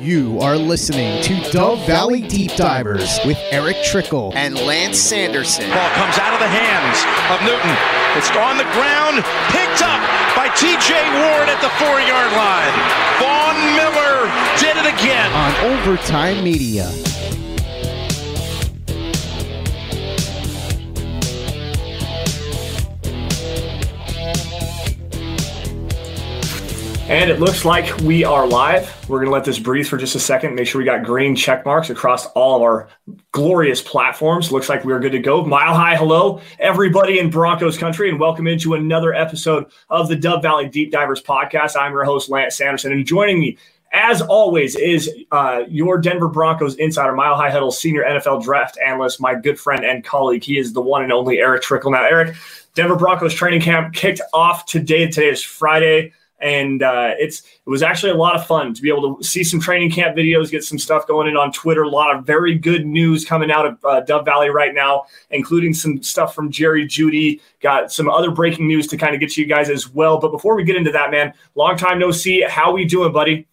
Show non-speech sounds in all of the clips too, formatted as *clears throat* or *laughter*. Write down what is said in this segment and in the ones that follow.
You are listening to Dove Valley Deep Divers with Erick Trickel and Lance Sanderson. Ball comes out of the hands of Newton. It's on the ground, picked up by TJ Ward at the four yard line. Von Miller did it again. On Overtime Media. And it looks like we are live. We're going to let this breathe for just a second. Make sure we got green check marks across all of our glorious platforms. Looks like we're good to go. Mile high hello, everybody in Broncos country, and welcome into another episode of the Dove Valley Deep Divers podcast. I'm your host, Lance Sanderson, and joining me, as always, is uh, your Denver Broncos insider, Mile High Huddle senior NFL draft analyst, my good friend and colleague. He is the one and only Erick Trickel. Now, Erick, Denver Broncos training camp kicked off today. Today is Friday and uh, it's it was actually a lot of fun to be able to see some training camp videos, get some stuff going in on Twitter. A lot of very good news coming out of uh, Dove Valley right now, including some stuff from Jerry Jeudy. Got some other breaking news to kind of get to you guys as well. But before we get into that, man, long time no see. How we doing, buddy?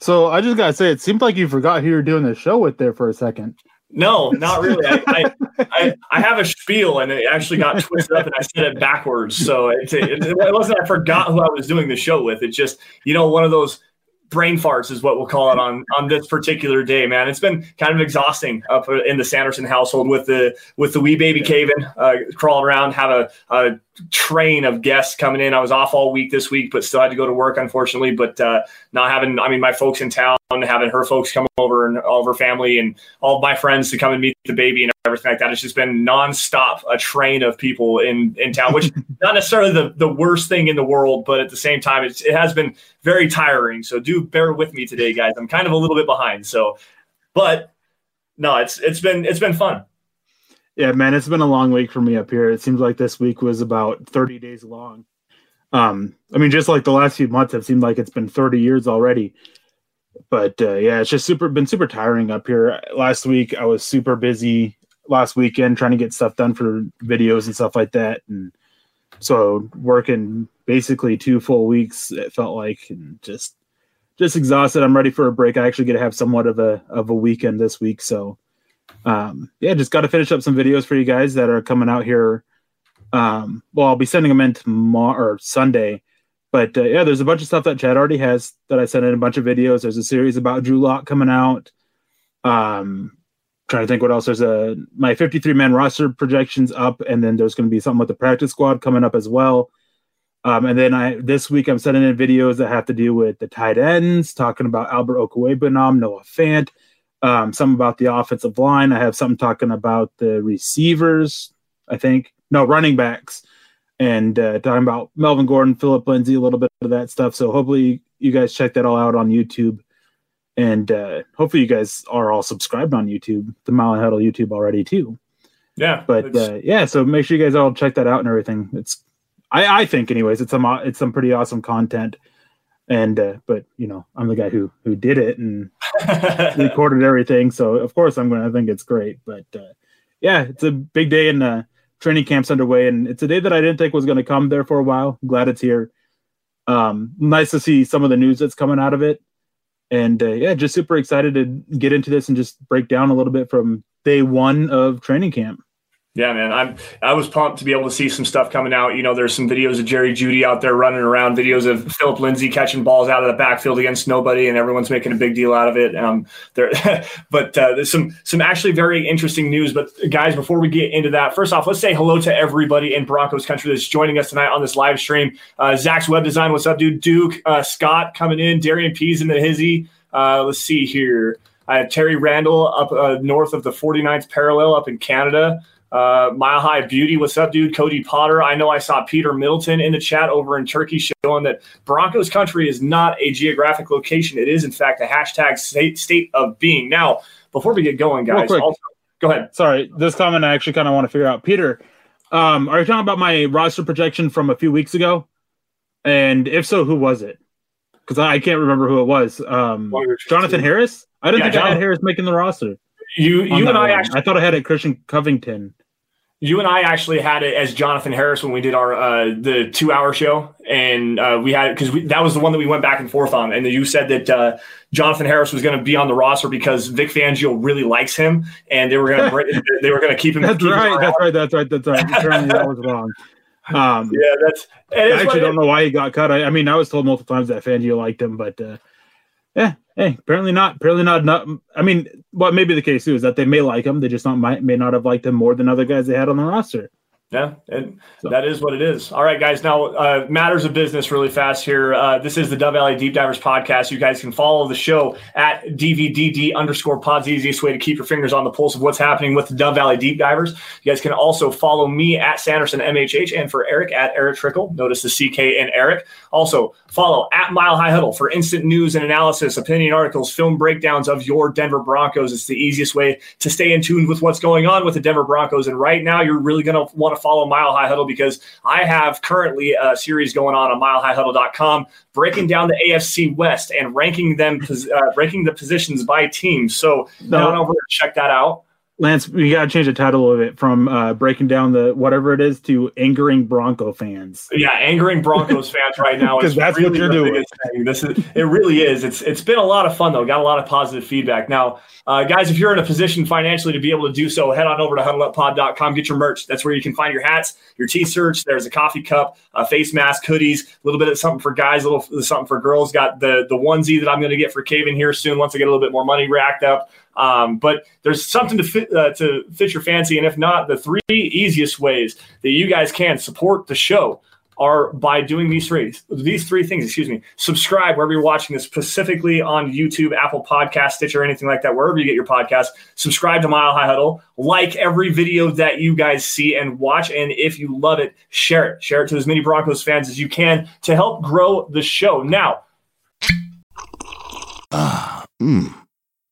So I just gotta say, it seemed like you forgot who you're doing the show with there for a second. No, not really. I, I, I, I, have a spiel and it actually got twisted up and I said it backwards. So it, it, it wasn't I forgot who I was doing the show with. It's just, you know, one of those brain farts is what we'll call it on on this particular day, man. It's been kind of exhausting up in the Sanderson household with the with the wee baby caving, uh, crawling around, have a, a train of guests coming in. I was off all week this week, but still had to go to work, unfortunately. But uh, not having, I mean, my folks in town, having her folks come over and all of her family and all of my friends to come and meet the baby and everything like that. It's just been nonstop a train of people in in town, which *laughs* not necessarily the, the worst thing in the world, but at the same time, it's, it has been very tiring. So do bear with me today, guys. I'm kind of a little bit behind. So, but no, it's it's been it's been fun. Yeah, man, it's been a long week for me up here. It seems like this week was about 30 days long. Um, I mean, just like the last few months, it seemed like it's been 30 years already. But uh, yeah, it's just super been super tiring up here. Last week I was super busy. Last weekend trying to get stuff done for videos and stuff like that, and so working basically two full weeks. It felt like and just just exhausted. I'm ready for a break. I actually get to have somewhat of a of a weekend this week, so um, yeah, just got to finish up some videos for you guys that are coming out here. Um, well, I'll be sending them in tomorrow or Sunday. But uh, yeah, there's a bunch of stuff that Chad already has that I sent in a bunch of videos. There's a series about Drew Lock coming out. Um, trying to think what else. There's a my 53 man roster projections up, and then there's going to be something with the practice squad coming up as well. Um, and then I this week I'm sending in videos that have to do with the tight ends, talking about Albert Okwuegbunam, Noah Fant, um, some about the offensive line. I have some talking about the receivers, I think. No, running backs. And uh, talking about Melvin Gordon, Philip Lindsay, a little bit of that stuff. So hopefully you guys check that all out on YouTube. And uh, hopefully you guys are all subscribed on YouTube, the Mile Huddle YouTube already too. Yeah. But uh, yeah, so make sure you guys all check that out and everything. It's I, I think anyways, it's some it's some pretty awesome content and uh, but you know i'm the guy who who did it and *laughs* recorded everything. So of course i'm gonna think it's great. But uh, yeah it's a big day and uh, training camp's underway. And it's a day that i didn't think was going to come there for a while. I'm glad it's here. Um nice to see some of the news that's coming out of it. And uh, yeah just super excited to get into this and just break down a little bit from day one of training camp yeah, man, I'm I was pumped to be able to see some stuff coming out. You know, there's some videos of Jerry Jeudy out there running around, videos of Philip Lindsay catching balls out of the backfield against nobody, and everyone's making a big deal out of it. Um, there, *laughs* but uh, there's some some actually very interesting news. But guys, before we get into that, first off, let's say hello to everybody in Broncos country that's joining us tonight on this live stream. Uh, Zach's Web Design, what's up, dude? Duke, uh, Scott coming in, Darian Pease in the hizzy. Uh, let's see here. I have Terry Randall up uh, north of the 49th parallel up in Canada. Uh, Mile High Beauty, what's up, dude? Cody Potter. I know I saw Peter Middleton in the chat over in Turkey showing that Broncos country is not a geographic location. It is, in fact, a hashtag state, state of being. Now, before we get going, guys, also, go ahead. Sorry, this comment I actually kind of want to figure out. Peter, um, are you talking about my roster projection from a few weeks ago? And if so, who was it? Because I can't remember who it was. Um, Jonathan Harris? I didn't yeah, think John- I had Harris making the roster. You, you and I actually. I thought I had it Christian Covington. You and I actually had it as Jonathan Harris when we did our uh, the two hour show, and uh, we had because that was the one that we went back and forth on. And you said that uh, Jonathan Harris was going to be on the roster because Vic Fangio really likes him, and they were going to *laughs* they were going to keep him. That's keep right. Him that's right. That's right. That's right. That was wrong. *laughs* Um, yeah, that's. I actually don't know why he got cut. I, I, mean, I was told multiple times that Fangio liked him, but uh, yeah, hey, apparently not. Apparently not. Not. I mean, what may be the case too is that they may like him. They just not might may not have liked him more than other guys they had on the roster. Yeah, and so. that is what it is. All right, guys. Now, uh, matters of business really fast here. Uh, this is the Dove Valley Deep Divers podcast. You guys can follow the show at DVDD underscore pods. Easiest way to keep your fingers on the pulse of what's happening with the Dove Valley Deep Divers. You guys can also follow me at Sanderson MHH and for Erick at Erick Trickel. Notice the CK and Erick. Also, follow at Mile High Huddle for instant news and analysis, opinion articles, film breakdowns of your Denver Broncos. It's the easiest way to stay in tune with what's going on with the Denver Broncos. And right now, you're really going to want to follow Mile High Huddle because I have currently a series going on on milehighhuddle.com breaking down the AFC West and ranking them, uh, ranking the positions by team. So no. head on over and check that out. Lance, we got to change the title of it from uh, breaking down the whatever it is to angering Bronco fans. Yeah, angering Broncos *laughs* fans right now because that's really what you're doing. This is it. Really is. It's it's been a lot of fun though. Got a lot of positive feedback. Now, uh, guys, if you're in a position financially to be able to do so, head on over to huddleuppod.com. Get your merch. That's where you can find your hats, your t-shirts. There's a coffee cup, a face mask, hoodies, a little bit of something for guys, a little something for girls. Got the the onesie that I'm going to get for Caven here soon once I get a little bit more money racked up. Um, but there's something to fit uh, to fit your fancy, and if not, the three easiest ways that you guys can support the show are by doing these three these three things. Excuse me. Subscribe wherever you're watching this, specifically on YouTube, Apple Podcast, Stitcher, anything like that. Wherever you get your podcast, subscribe to Mile High Huddle. Like every video that you guys see and watch, and if you love it, share it. Share it to as many Broncos fans as you can to help grow the show. Now. Ah, mmm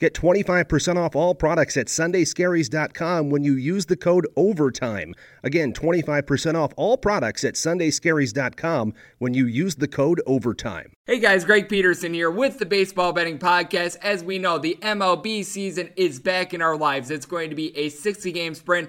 Get 25% off all products at sundayscaries.com when you use the code OVERTIME. Again, 25% off all products at sundayscaries.com when you use the code OVERTIME. Hey guys, Greg Peterson here with the Baseball Betting Podcast. As we know, the MLB season is back in our lives. It's going to be a 60 game sprint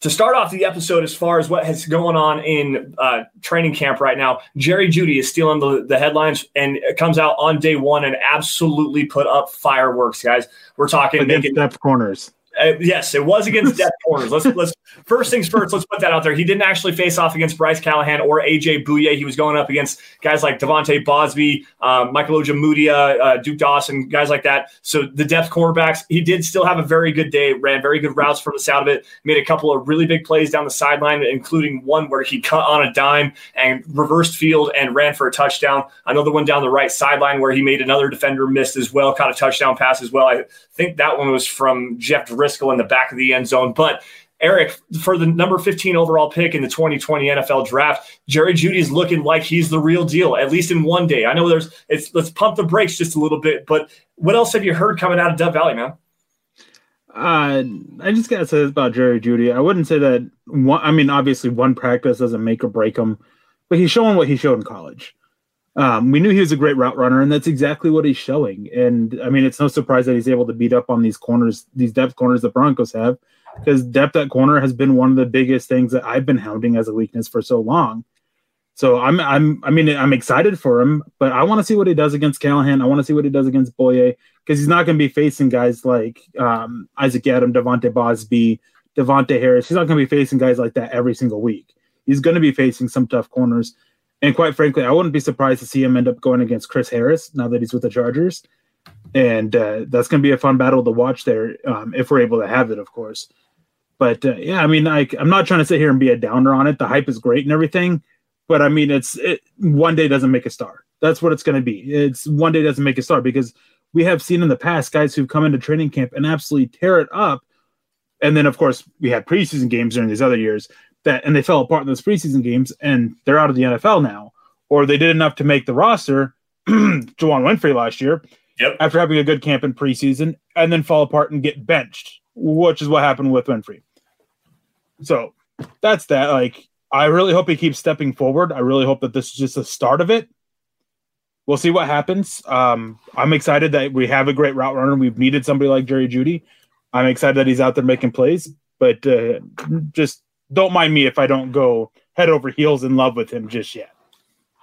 to start off the episode as far as what has going on in uh, training camp right now jerry jeudy is stealing the, the headlines and it comes out on day one and absolutely put up fireworks guys. We're talking against making, depth corners Uh, yes, it was against *laughs* Death Corners. Let's let's first things first. Let's put that out there. He didn't actually face off against Bryce Callahan or AJ Bouye. He was going up against guys like De'Vante Bausby, um, Michael Ojemudia, uh, Duke Dawson, guys like that. So the depth cornerbacks. He did still have a very good day. Ran very good routes from the sound of it. Made a couple of really big plays down the sideline, including one where he cut on a dime and reversed field and ran for a touchdown. Another one down the right sideline where he made another defender miss as well, caught a touchdown pass as well. I think that one was from Jeff Driskel in the back of the end zone. But Erick, for the number 15 overall pick in the 2020 NFL draft, Jerry Jeudy's looking like he's the real deal, at least in one day. I know there's it's let's pump the brakes just a little bit, but what else have you heard coming out of Dove Valley, man? Uh, I just gotta say this about Jerry Jeudy. I wouldn't say that one. I mean, obviously, one practice doesn't make or break him, but he's showing what he showed in college. Um, we knew he was a great route runner, and that's exactly what he's showing. And I mean, it's no surprise that he's able to beat up on these corners, these depth corners the Broncos have, because depth at corner has been one of the biggest things that I've been hounding as a weakness for so long. So I'm, I'm, I mean, I'm excited for him, but I want to see what he does against Callahan. I want to see what he does against Bouye because he's not going to be facing guys like um, Isaac Yiadom, De'Vante Bausby, Davontae Harris. He's not going to be facing guys like that every single week. He's going to be facing some tough corners. And quite frankly, I wouldn't be surprised to see him end up going against Chris Harris now that he's with the Chargers. And uh, that's going to be a fun battle to watch there um, if we're able to have it, of course. But uh, yeah, I mean, I'm not trying to sit here and be a downer on it. The hype is great and everything, but I mean, it's it, one day doesn't make a star. That's what it's going to be. It's one day doesn't make a star because we have seen in the past guys who've come into training camp and absolutely tear it up, and then of course we had preseason games during these other years that and they fell apart in those preseason games and they're out of the NFL now, or they did enough to make the roster. *clears throat* Juwann Winfree last year, yep. after having a good camp in preseason, and then fall apart and get benched, which is what happened with Winfree. So that's that. Like, I really hope he keeps stepping forward. I really hope that this is just the start of it. We'll see what happens. Um, I'm excited that we have a great route runner. We've needed somebody like Jerry Jeudy. I'm excited that he's out there making plays, but uh, just don't mind me if I don't go head over heels in love with him just yet.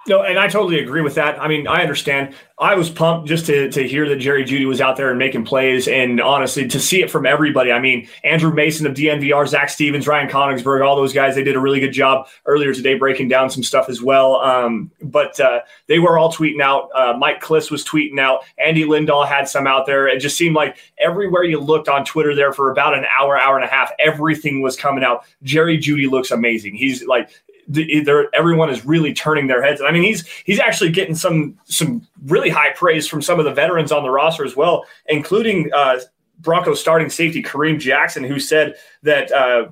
No, and I totally agree with that. I mean, I understand. I was pumped just to to hear that Jerry Jeudy was out there and making plays, and honestly, to see it from everybody. I mean, Andrew Mason of DNVR, Zach Stevens, Ryan Koenigsberg, all those guys, they did a really good job earlier today breaking down some stuff as well. Um, but uh, they were all tweeting out. Uh, Mike Klis was tweeting out. Andy Lindahl had some out there. It just seemed like everywhere you looked on Twitter there for about an hour, hour and a half, everything was coming out. Jerry Jeudy looks amazing. He's like the, everyone is really turning their heads. I mean, he's he's actually getting some some really high praise from some of the veterans on the roster as well, including uh, Broncos starting safety Kareem Jackson, who said that. Uh,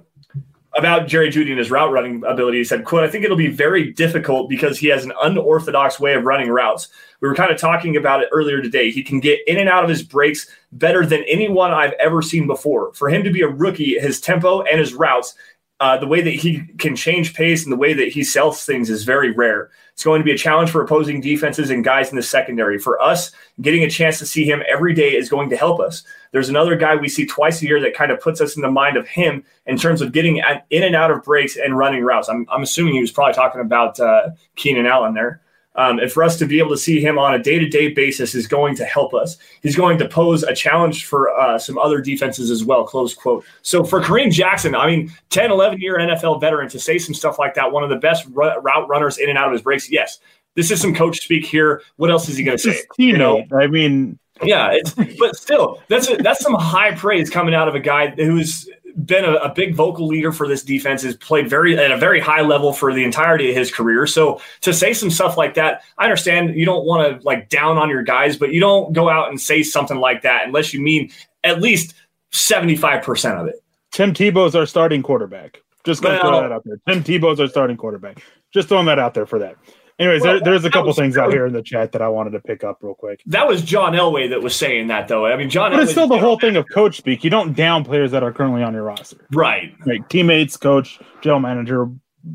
about Jerry Jeudy and his route running ability, he said, quote, I think it'll be very difficult because he has an unorthodox way of running routes. We were kind of talking about it earlier today. He can get in and out of his breaks better than anyone I've ever seen before. For him to be a rookie, his tempo and his routes uh, the way that he can change pace and the way that he sells things is very rare. It's going to be a challenge for opposing defenses and guys in the secondary. For us, getting a chance to see him every day is going to help us. There's another guy we see twice a year that kind of puts us in the mind of him in terms of getting in and out of breaks and running routes. I'm, I'm assuming he was probably talking about uh, Keenan Allen there. Um, and for us to be able to see him on a day to day basis is going to help us. He's going to pose a challenge for uh, some other defenses as well. Close quote. So for Kareem Jackson, I mean, 10, 11 year NFL veteran to say some stuff like that, one of the best r- route runners in and out of his breaks. Yes, this is some coach speak here. What else is he going to say? You know, I mean, yeah, but still, that's a, that's some high praise coming out of a guy who's been a, a, big vocal leader for this defense, has played very at a very high level for the entirety of his career. So to say some stuff like that, I understand you don't want to like down on your guys, but you don't go out and say something like that unless you mean at least 75% of it. Tim Tebow's our starting quarterback. Just gonna well, throw that out there. Tim Tebow's our starting quarterback. Just throwing that out there for that. Anyways, well, there, there's a couple things out here in the chat that I wanted to pick up real quick. That was John Elway that was saying that, though. I mean, John. But Elway's it's still the whole thing of coach speak. You don't down players that are currently on your roster, right? Like teammates, coach, general manager,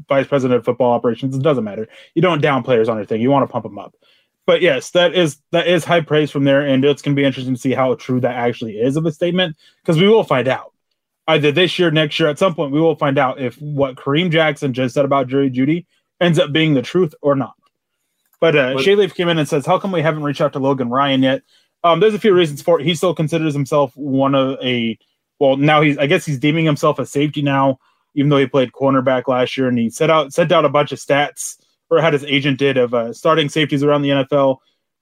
vice president of football operations. It doesn't matter. You don't down players on your thing. You want to pump them up. But yes, that is that is high praise from there, and it's going to be interesting to see how true that actually is of a statement because we will find out either this year, next year, at some point, we will find out if what Kareem Jackson just said about Jerry Jeudy ends up being the truth or not. But uh, but, Shayleaf came in and says, "How come we haven't reached out to Logan Ryan yet?" Um, there's a few reasons for it. He still considers himself one of a well, now he's I guess he's deeming himself a safety now, even though he played cornerback last year, and he set out sent out a bunch of stats or had his agent did of uh, starting safeties around the NFL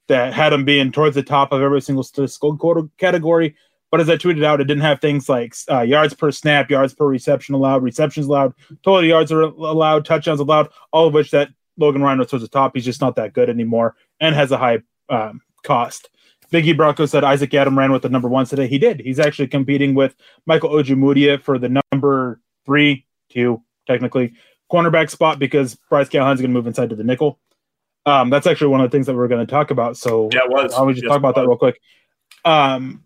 that had him being towards the top of every single statistical category. But as I tweeted out, it didn't have things like uh, yards per snap, yards per reception allowed, receptions allowed, total yards are allowed, touchdowns allowed, all of which that Logan Ryan was towards the top. He's just not that good anymore and has a high um, cost. Biggie Bronco said Isaac Yiadom ran with the number one today. He did. He's actually competing with Michael Ojemudia for the number three, two, technically, cornerback spot because Bryce Callahan's going to move inside to the nickel. Um, that's actually one of the things that we are going to talk about. So yeah, was. I just yes, talk about that real quick. Um,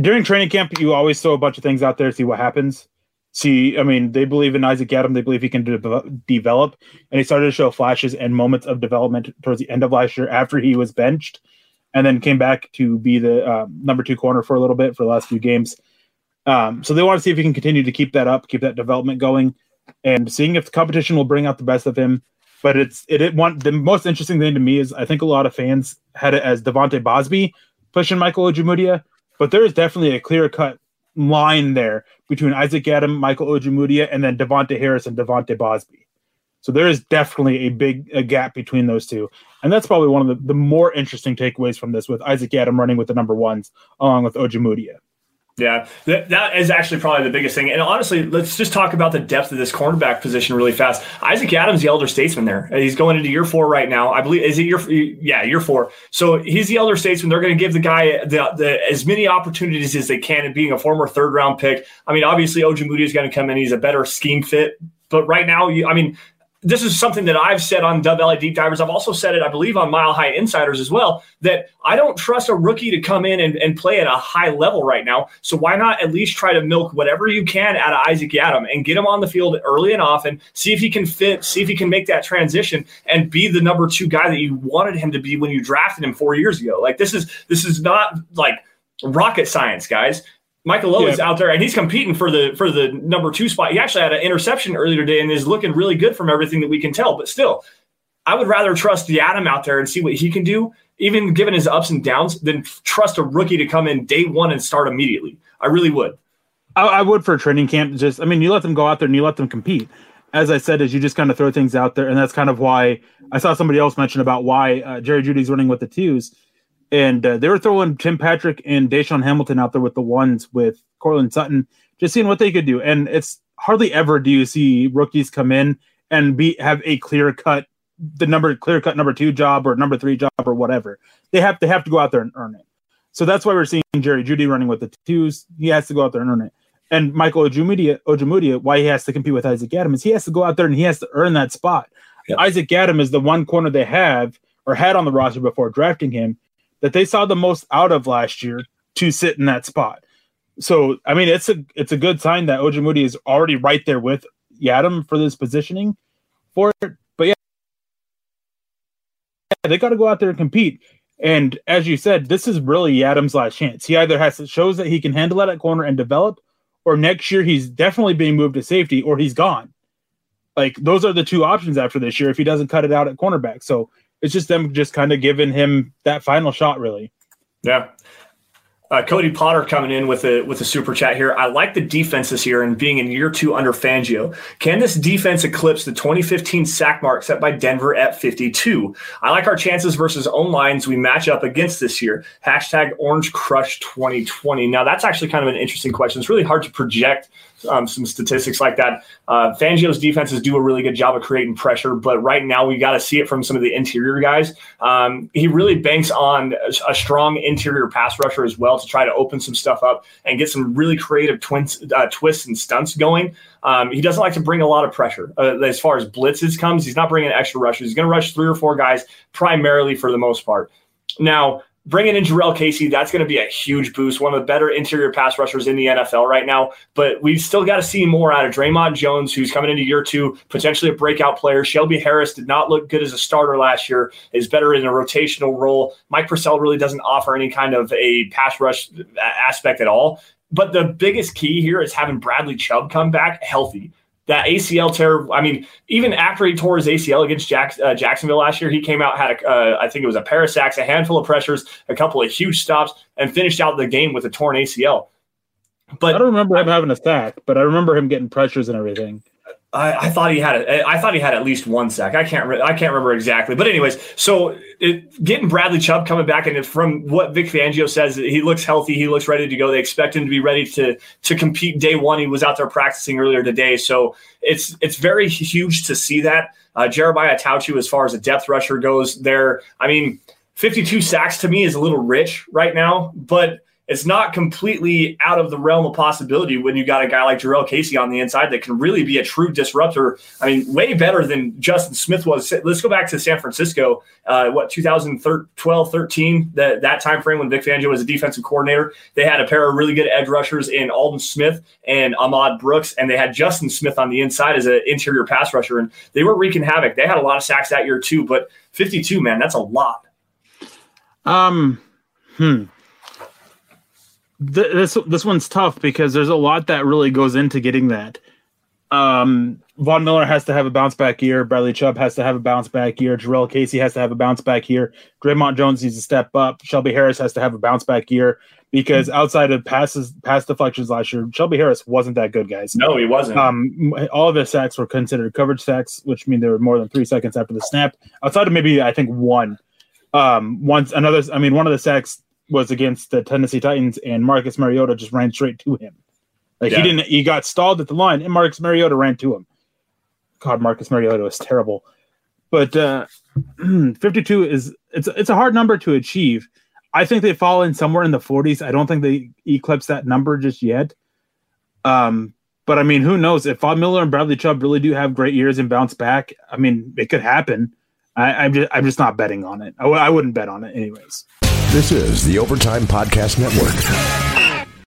during training camp, you always throw a bunch of things out there, see what happens. See, I mean, they believe in Isaac Yiadom. They believe he can de- develop, and he started to show flashes and moments of development towards the end of last year after he was benched, and then came back to be the um, number two corner for a little bit for the last few games. Um, so they want to see if he can continue to keep that up, keep that development going, and seeing if the competition will bring out the best of him but it's it, it one the most interesting thing to me is I think a lot of fans had it as De'Vante Bausby pushing Michael Ojemudia, but there is definitely a clear cut line there between Isaac Yiadom, Michael Ojemudia, and then Davontae Harris and De'Vante Bausby. So there is definitely a big a gap between those two. And that's probably one of the, the more interesting takeaways from this with Isaac Yiadom running with the number ones along with Ojemudia. Yeah, that, that is actually probably the biggest thing. And honestly, let's just talk about the depth of this cornerback position really fast. Isaac Yiadom's, the elder statesman there. He's going into year four right now. I believe is it year yeah year four. So he's the elder statesman. They're going to give the guy the, the as many opportunities as they can. And being a former third round pick, I mean, obviously Ojemudia is going to come in. He's a better scheme fit. But right now, you, I mean, this is something that I've said on Valley Deep Divers. I've also said it, I believe, on Mile High Insiders as well, that I don't trust a rookie to come in and, and play at a high level right now. So why not at least try to milk whatever you can out of Isaac Yiadom and get him on the field early and often, see if he can fit, see if he can make that transition and be the number two guy that you wanted him to be when you drafted him four years ago. Like this is this is not like rocket science, guys. Michael Lowe yeah. is out there and he's competing for the for the number two spot. He actually had an interception earlier today and is looking really good from everything that we can tell. But still, I would rather trust Yiadom out there and see what he can do, even given his ups and downs, than trust a rookie to come in day one and start immediately. I really would. I, I would for a training camp. Just I mean, you let them go out there and you let them compete. As I said, is you just kind of throw things out there, and that's kind of why I saw somebody else mention about why uh, Jerry Jeudy's running with the twos and uh, they were throwing Tim Patrick and DaeSean Hamilton out there with the ones with Courtland Sutton, just seeing what they could do. And it's hardly ever do you see rookies come in and be have a clear cut the number clear cut number two job or number three job or whatever. They have they have to go out there and earn it. So that's why we're seeing Jerry Jeudy running with the twos. He has to go out there and earn it. And Michael Ojemudia, Ojemudia, why he has to compete with Isaac Yiadom is he has to go out there and he has to earn that spot. Yep. Isaac Yiadom is the one corner they have or had on the roster before drafting him that they saw the most out of last year to sit in that spot. So I mean, it's a it's a good sign that Ojemudia is already right there with Yiadom for this positioning for it. But yeah, they got to go out there and compete. And as you said, this is really Yiadom's last chance. He either has to shows that he can handle that at corner and develop, or next year he's definitely being moved to safety, or he's gone. Like those are the two options after this year if he doesn't cut it out at cornerback. So it's just them just kind of giving him that final shot, really. Yeah. Uh, Cody Potter coming in with a with a super chat here. I like the defense this year and being in year two under Fangio. Can this defense eclipse the 2015 sack mark set by Denver at 52? I like our chances versus own lines we match up against this year. Hashtag Orange Crush 2020. Now that's actually kind of an interesting question. It's really hard to project um, some statistics like that. Uh, Fangio's defenses do a really good job of creating pressure, but right now we got to see it from some of the interior guys. Um, he really banks on a, a, strong interior pass rusher as well to try to open some stuff up and get some really creative twins, uh, twists and stunts going. Um, he doesn't like to bring a lot of pressure uh, as far as blitzes comes. He's not bringing extra rushes. He's going to rush three or four guys primarily for the most part. Now, bringing in Jurrell Casey, that's going to be a huge boost. One of the better interior pass rushers in the NFL right now. But we've still got to see more out of Dre'Mont Jones, who's coming into year two, potentially a breakout player. Shelby Harris did not look good as a starter last year, is better in a rotational role. Mike Purcell really doesn't offer any kind of a pass rush aspect at all. But the biggest key here is having Bradley Chubb come back healthy that ACL tear. I mean, even after he tore his ACL against Jack, uh, Jacksonville last year, he came out had a, uh, I think it was a pair of sacks, a handful of pressures, a couple of huge stops, and finished out the game with a torn ACL. But I don't remember him having a sack, but I remember him getting pressures and everything. I, I, thought he had a, I thought he had at least one sack. I can't re- I can't remember exactly, but anyways, so it, getting Bradley Chubb coming back, and from what Vic Fangio says, he looks healthy. He looks ready to go. They expect him to be ready to to compete day one. He was out there practicing earlier today, so it's it's very huge to see that. Uh, Jeremiah Attaochu, as far as a depth rusher goes, there. I mean, 52 sacks to me is a little rich right now, but it's not completely out of the realm of possibility when you got a guy like Jurrell Casey on the inside that can really be a true disruptor. I mean, way better than Justin Smith was. Let's go back to San Francisco. Uh, what 2012, 13, that that time frame when Vic Fangio was a defensive coordinator. They had a pair of really good edge rushers in Aldon Smith and Ahmad Brooks, and they had Justin Smith on the inside as an interior pass rusher, and they were wreaking havoc. They had a lot of sacks that year too, but 52, man, that's a lot. Um, hmm this this one's tough because there's a lot that really goes into getting that. Um, Von Miller has to have a bounce back year. Bradley Chubb has to have a bounce back year. Jurrell Casey has to have a bounce back year. Dre'Mont Jones needs to step up. Shelby Harris has to have a bounce back year because outside of passes, pass deflections last year, Shelby Harris wasn't that good, guys. No, he wasn't. Um, all of his sacks were considered coverage sacks, which mean they were more than three seconds after the snap. Outside of maybe I think one, um, once another. I mean, one of the sacks was against the Tennessee Titans, and Marcus Mariota just ran straight to him. Like yeah. he didn't, he got stalled at the line, and Marcus Mariota ran to him. God, Marcus Mariota was terrible. But uh, *clears throat* 52 is it's it's a hard number to achieve. I think they fall in somewhere in the 40s. I don't think they eclipse that number just yet. Um, but I mean, who knows if Von Miller and Bradley Chubb really do have great years and bounce back? I mean, it could happen. I, am just I'm just not betting on it. I w- I wouldn't bet on it anyways. This is the Overtime Podcast Network.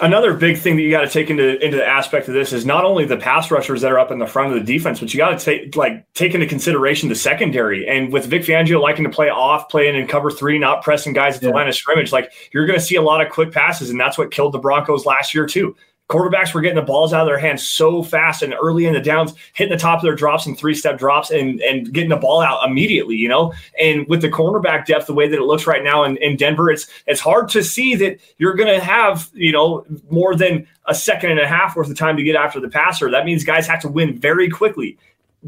Another big thing that you got to take into into the aspect of this is not only the pass rushers that are up in the front of the defense, but you got to take like take into consideration the secondary. And with Vic Fangio liking to play off, playing in cover three, not pressing guys at the yeah. line of scrimmage, like you're going to see a lot of quick passes, and that's what killed the Broncos last year too quarterbacks were getting the balls out of their hands so fast and early in the downs, hitting the top of their drops and three step drops and, and getting the ball out immediately, you know? And with the cornerback depth, the way that it looks right now in, in Denver, it's it's hard to see that you're going to have, you know, more than a second and a half worth of time to get after the passer. That means guys have to win very quickly.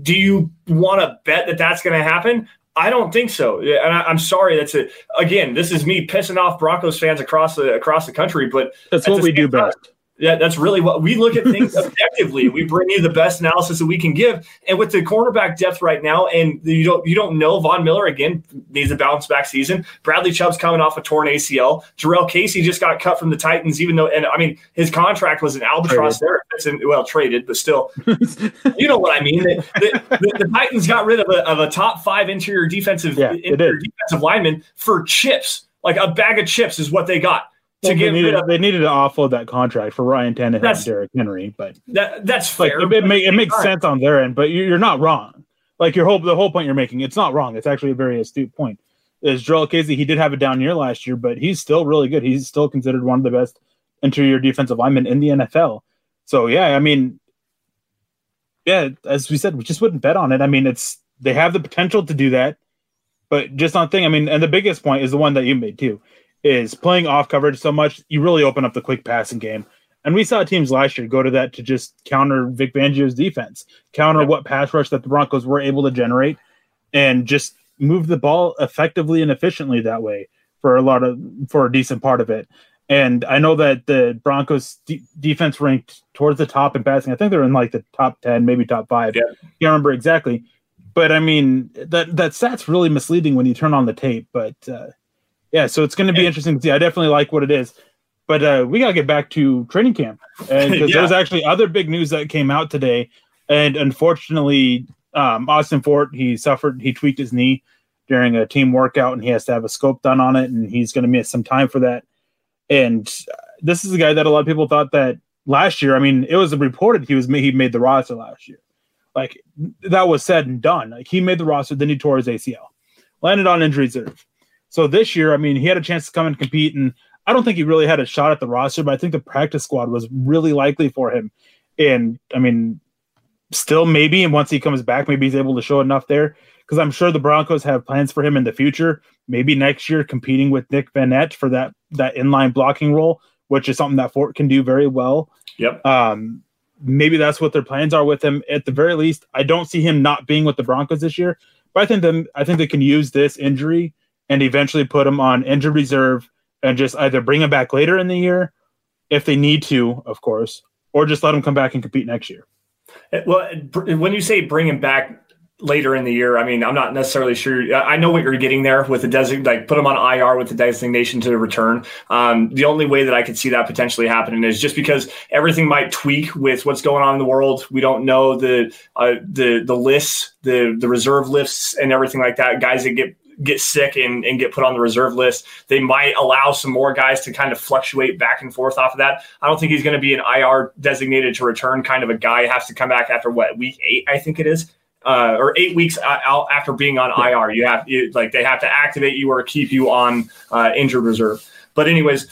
Do you want to bet that that's going to happen? I don't think so, and I, am sorry. That's it. Again, this is me pissing off Broncos fans across the across the country, but that's what we do best. Yeah, that's really what we look at things *laughs* objectively. We bring you the best analysis that we can give. And with the cornerback depth right now, and you don't you don't know Von Miller again needs a bounce back season. Bradley Chubb's coming off a torn ACL. Jurrell Casey just got cut from the Titans, even though and I mean his contract was an albatross traded. there. It's in, well traded, but still, *laughs* you know what I mean. The, the, the, the, Titans got rid of a, of a top five interior defensive yeah, interior defensive lineman for chips. Like a bag of chips is what they got to get they needed, they needed to offload that contract for Ryan Tannehill and Derrick Henry, but that that's fair. Like, it, it, it makes sense on their end, but you're not wrong. Like your whole the whole point you're making, it's not wrong. It's actually a very astute point. Is Jurrell Casey? He did have a down year last year, but he's still really good. He's still considered one of the best interior defensive linemen in the NFL. So yeah, I mean, yeah, as we said, we just wouldn't bet on it. I mean, it's they have the potential to do that, but just on thing. I mean, and the biggest point is the one that you made too is playing off coverage so much, you really open up the quick passing game. And we saw teams last year go to that to just counter Vic Fangio's defense, counter what pass rush that the Broncos were able to generate, and just move the ball effectively and efficiently that way for a lot of for a decent part of it. And I know that the Broncos de- defense ranked towards the top in passing. I think they're in like the top ten, maybe top five. Yeah. Can't remember exactly, but I mean that that stat's really misleading when you turn on the tape. But uh, yeah, so it's going to be interesting to see. I definitely like what it is, but uh, we got to get back to training camp, and *laughs* because yeah. there's actually other big news that came out today, and unfortunately, um, Austin Fort he suffered he tweaked his knee during a team workout, and he has to have a scope done on it, and he's going to miss some time for that. And this is a guy that a lot of people thought that last year. I mean, it was reported he was he made the roster last year. Like that was said and done. Like he made the roster, then he tore his ACL, landed on injury reserve. So this year, I mean, he had a chance to come and compete, and I don't think he really had a shot at the roster, but I think the practice squad was really likely for him. And I mean, still maybe, and once he comes back, maybe he's able to show enough there. Because I'm sure the Broncos have plans for him in the future. Maybe next year, competing with Nick Vannett for that that inline blocking role, which is something that Fort can do very well. Yep. Um, maybe that's what their plans are with him. At the very least, I don't see him not being with the Broncos this year. But I think them I think they can use this injury and eventually put him on injured reserve and just either bring him back later in the year if they need to, of course, or just let him come back and compete next year. Well, when you say bring him back later in the year, I mean, I'm not necessarily sure. I know what you're getting there with the desig, like put him on IR with the designation to return. Um, the only way that I could see that potentially happening is just because everything might tweak with what's going on in the world. We don't know the uh, the the lists, the the reserve lists, and everything like that. Guys that get get sick and, and get put on the reserve list. They might allow some more guys to kind of fluctuate back and forth off of that. I don't think he's going to be an IR designated to return kind of a guy. Has to come back after what week eight, I think it is. Uh, or eight weeks out after being on IR, you have you, like they have to activate you or keep you on uh, injured reserve. But anyways,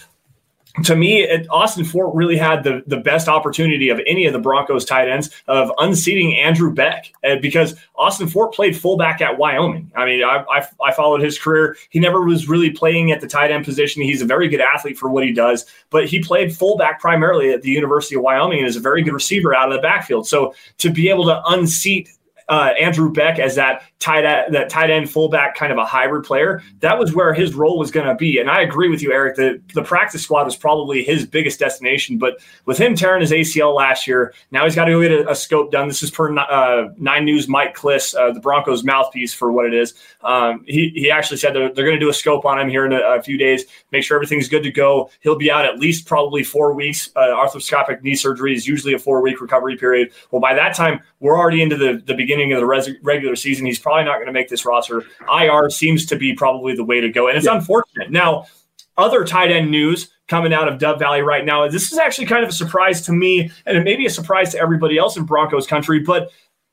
to me, it, Austin Fort really had the, the best opportunity of any of the Broncos tight ends of unseating Andrew Beck uh, because Austin Fort played fullback at Wyoming. I mean, I, I, I, followed his career. He never was really playing at the tight end position. He's a very good athlete for what he does, but he played fullback primarily at the University of Wyoming and is a very good receiver out of the backfield. So to be able to unseat uh, Andrew Beck as that tight end, that tight end fullback kind of a hybrid player. That was where his role was going to be. And I agree with you, Erick. The the practice squad was probably his biggest destination. But with him tearing his ACL last year, now he's got to go get a, a scope done. This is per uh, Nine News Mike Klis, uh, the Broncos mouthpiece for what it is. Um, he he actually said they're, they're going to do a scope on him here in a, a, few days, make sure everything's good to go. He'll be out at least probably four weeks. Uh, arthroscopic knee surgery is usually a four week recovery period. Well, by that time, we're already into the, the beginning of the res- regular season. He's probably not going to make this roster. IR seems to be probably the way to go. And it's yeah. unfortunate. Now, other tight end news coming out of Dove Valley right now. This is actually kind of a surprise to me, and it may be a surprise to everybody else in Broncos country, but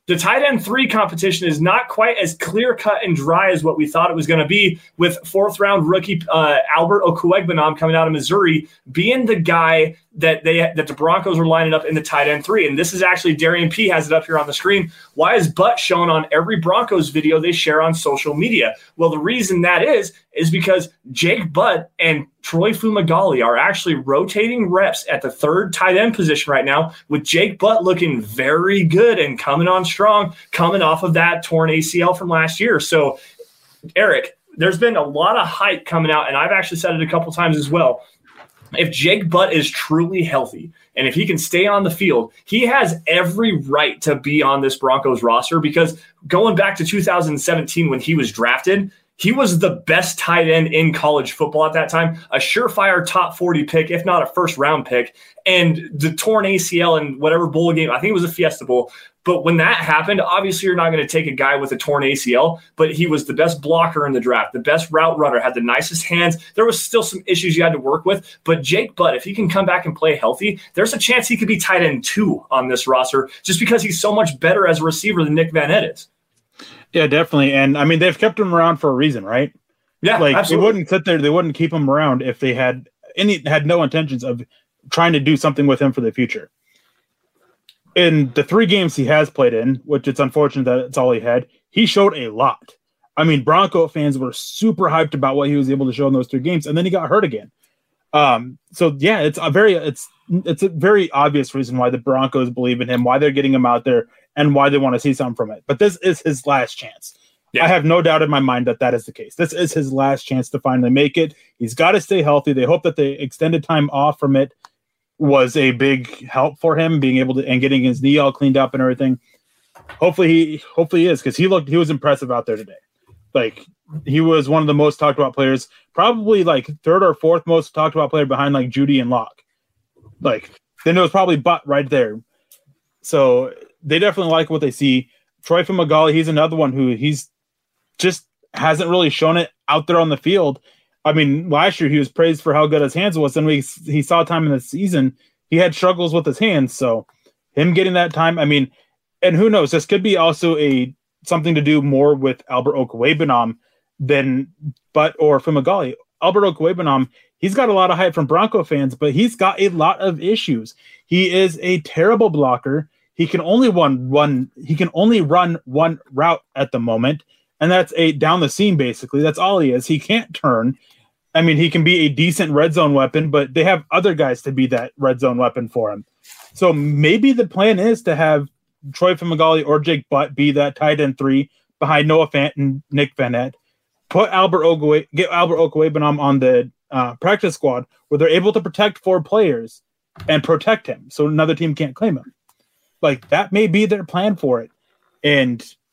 the tight end three competition is not quite as clear cut and dry as what we thought it was going to be, with fourth round rookie uh, Albert Okwuegbunam coming out of Missouri being the guy that they that the Broncos are lining up in the tight end three. And this is actually Darian P has it up here on the screen. Why is Butt shown on every Broncos video they share on social media? Well, the reason that is is because Jake Butt and Troy Fumagalli are actually rotating reps at the third tight end position right now, with Jake Butt looking very good and coming on strong, coming off of that torn ACL from last year. So, Erick, there's been a lot of hype coming out, and I've actually said it a couple times as well if Jake Butt is truly healthy and if he can stay on the field, he has every right to be on this Broncos roster because going back to 2017 when he was drafted, he was the best tight end in college football at that time, a surefire top 40 pick, if not a first round pick. And the torn ACL and whatever bowl game, I think it was a Fiesta Bowl, but when that happened, obviously you're not going to take a guy with a torn ACL, but he was the best blocker in the draft, the best route runner, had the nicest hands. There was still some issues you had to work with, but Jake Butt, if he can come back and play healthy, there's a chance he could be tight end two on this roster just because he's so much better as a receiver than Nick Vannett is. Yeah, definitely. And I mean, they've kept him around for a reason, right? Yeah, like absolutely. they wouldn't sit there, they wouldn't keep him around if they had any had no intentions of trying to do something with him for the future in the three games he has played in, which it's unfortunate that it's all he had, he showed a lot. I mean, Bronco fans were super hyped about what he was able to show in those three games, and then he got hurt again. Um, so yeah, it's a very it's it's a very obvious reason why the Broncos believe in him, why they're getting him out there, and why they want to see something from it. But this is his last chance. Yeah. I have no doubt in my mind that that is the case. This is his last chance to finally make it. He's got to stay healthy. They hope that they extended time off from it was a big help for him being able to and getting his knee all cleaned up and everything. Hopefully he hopefully he is because he looked he was impressive out there today. Like he was one of the most talked about players, probably like third or fourth most talked about player behind like Jeudy and Lock. Like then it was probably Butt right there. So they definitely like what they see. Troy Fumagalli, he's another one who he's just hasn't really shown it out there on the field. I mean, last year he was praised for how good his hands was, and we he saw time in the season he had struggles with his hands. So him getting that time, I mean, and who knows, this could be also a something to do more with Albert Okwuegbunam than but or Fumagalli. Albert Okwuegbunam, he's got a lot of hype from Bronco fans, but he's got a lot of issues. He is a terrible blocker. He can only run one. He can only run one route at the moment, and that's a down the seam. Basically, that's all he is. He can't turn. I mean, he can be a decent red zone weapon, but they have other guys to be that red zone weapon for him. So maybe the plan is to have Troy Fumagalli or Jake Butt be that tight end three behind Noah Fant and Nick Vannett. Put Albert Ogwe, get Albert Okwuegbunam on the uh, practice squad where they're able to protect four players and protect him, so another team can't claim him. Like that may be their plan for it. And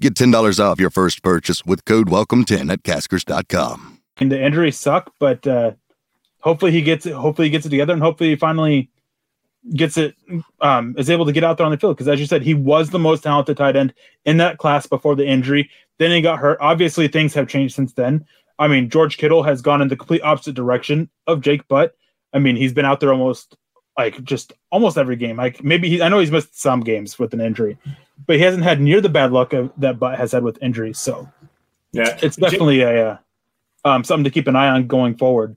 Get $10 off your first purchase with code WELCOME10 at caskers.com. and the injuries suck, but uh, hopefully he gets it. Hopefully he gets it together, and hopefully he finally gets it. Um, is able to get out there on the field because, as you said, he was the most talented tight end in that class before the injury. Then he got hurt. Obviously, things have changed since then. I mean, George Kittle has gone in the complete opposite direction of Jake Butt. I mean, he's been out there almost like just almost every game. Like maybe he, I know he's missed some games with an injury, but he hasn't had near the bad luck of, that Butt has had with injuries. So Yeah, it's definitely a uh, um, something to keep an eye on going forward.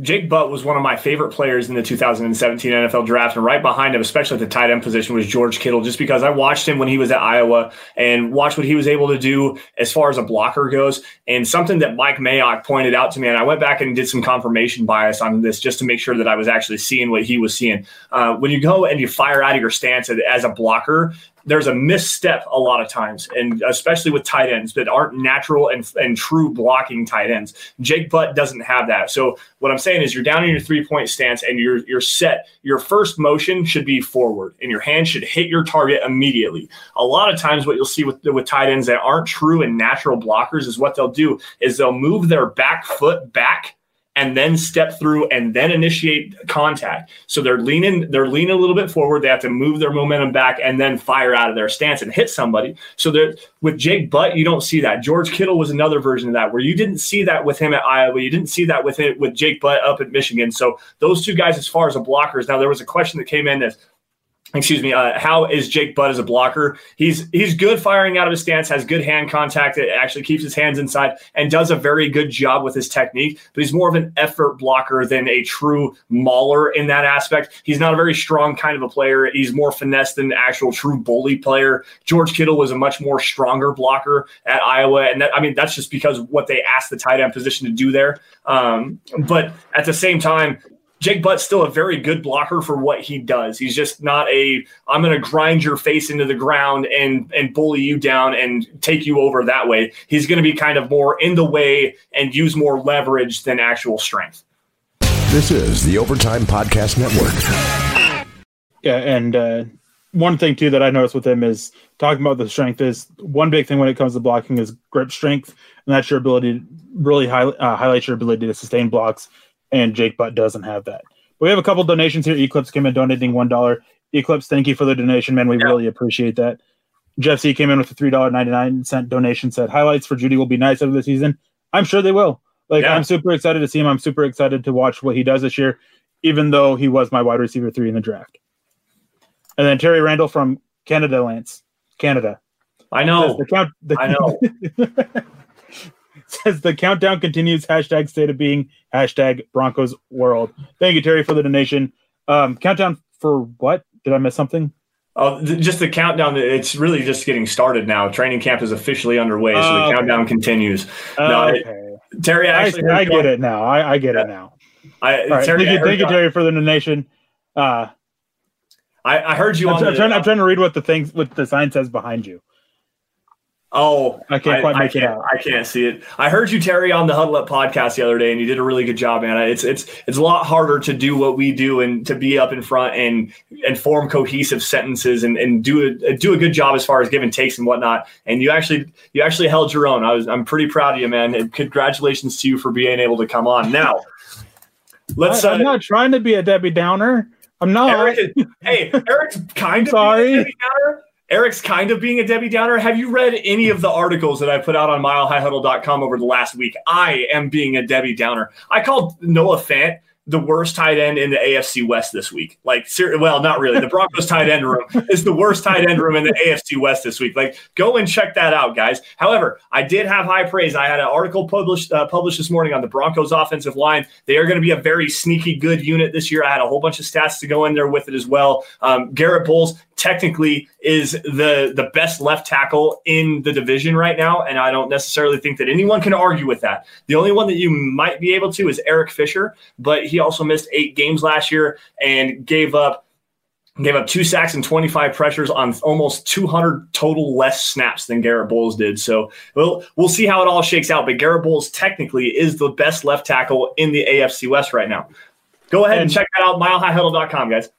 Jake Butt was one of my favorite players in the 2017 NFL draft, and right behind him, especially at the tight end position, was George Kittle. Just because I watched him when he was at Iowa and watched what he was able to do as far as a blocker goes, and something that Mike Mayock pointed out to me, and I went back and did some confirmation bias on this just to make sure that I was actually seeing what he was seeing. Uh, when you go and you fire out of your stance as a blocker, there's a misstep a lot of times, and especially with tight ends that aren't natural and, and true blocking tight ends. Jake Butt doesn't have that. So what I'm saying is you're down in your three point stance and you're you're set. Your first motion should be forward, and your hand should hit your target immediately. A lot of times, what you'll see with with tight ends that aren't true and natural blockers is what they'll do is they'll move their back foot back and then step through and then initiate contact. So they're leaning, they're leaning a little bit forward. They have to move their momentum back and then fire out of their stance and hit somebody. So that with Jake Butt, you don't see that. George Kittle was another version of that, where you didn't see that with him at Iowa. You didn't see that with it with Jake Butt up at Michigan. So those two guys, as far as the blockers, now there was a question that came in that excuse me, uh, how is Jake Butt as a blocker? He's he's good firing out of his stance, has good hand contact, it actually keeps his hands inside, and does a very good job with his technique. But he's more of an effort blocker than a true mauler in that aspect. He's not a very strong kind of a player. He's more finesse than actual true bully player. George Kittle was a much more stronger blocker at Iowa, and that, I mean that's just because what they asked the tight end position to do there. Um, but at the same time, Jake Butt's still a very good blocker for what he does. He's just not a I'm going to grind your face into the ground and and bully you down and take you over that way. He's going to be kind of more in the way and use more leverage than actual strength. This is the Overtime Podcast Network. Yeah, and uh, one thing too that I noticed with him is talking about the strength is one big thing when it comes to blocking is grip strength, and that's your ability to really high, uh, highlight your ability to sustain blocks. And Jake Butt doesn't have that. But we have a couple donations here. Eclipse came in donating one dollar. Eclipse, thank you for the donation, man. We Yeah. really appreciate that. Jeff C came in with a three dollar ninety nine cent donation. Said highlights for Jeudy will be nice over the season. I'm sure they will. Like Yeah. I'm super excited to see him. I'm super excited to watch what he does this year, even though he was my wide receiver three in the draft. And then Terry Randall from Canada, Lance, Canada. I know. the count. The, I know. *laughs* says the countdown continues. Hashtag state of being. Hashtag Broncos world. Thank you, Terry, for the donation. Um, countdown for what? Did I miss something? Oh, th- just the countdown. It's really just getting started now. Training camp is officially underway, so Oh, the okay. countdown continues. No, it- Terry, I I, actually I you get it now. I, I get it now. I, right, Terry, thank I you, thank you, Terry, for the donation. Uh, I, I heard you I'm, on I'm the, trying. I'm trying to read what the things, what the sign says behind you. Oh, I can't quite make I it out. I can't see it. I heard you, Terry, on the Huddle Up podcast the other day, and you did a really good job, man. It's it's it's a lot harder to do what we do and to be up in front and and form cohesive sentences and, and do a do a good job as far as giving takes and whatnot. And you actually you actually held your own. I was I'm pretty proud of you, man. And congratulations to you for being able to come on. Now, let's. I, am uh, not trying to be a Debbie Downer. I'm not. Erick, hey, Erick's kind of Sorry. Erick's kind of being a Debbie Downer. Have you read any of the articles that I put out on milehighhuddle.com over the last week? I am being a Debbie Downer. I called Noah Fant the worst tight end in the AFC West this week. Like, ser- well, not really. The Broncos tight end room is the worst tight end room in the AFC West this week. Like, go and check that out, guys. However, I did have high praise. I had an article published uh, published this morning on the Broncos offensive line. They are going to be a very sneaky good unit this year. I had a whole bunch of stats to go in there with it as well. Um, Garett Bolles technically is the the best left tackle in the division right now, and I don't necessarily think that anyone can argue with that. The only one that you might be able to is Eric Fisher, but he also missed eight games last year and gave up gave up two sacks and 25 pressures on almost 200 total less snaps than Garett Bolles did. So we'll we'll see how it all shakes out. But Garett Bolles technically is the best left tackle in the AFC West right now. Go ahead and, And- check that out, milehighhuddle.com, guys.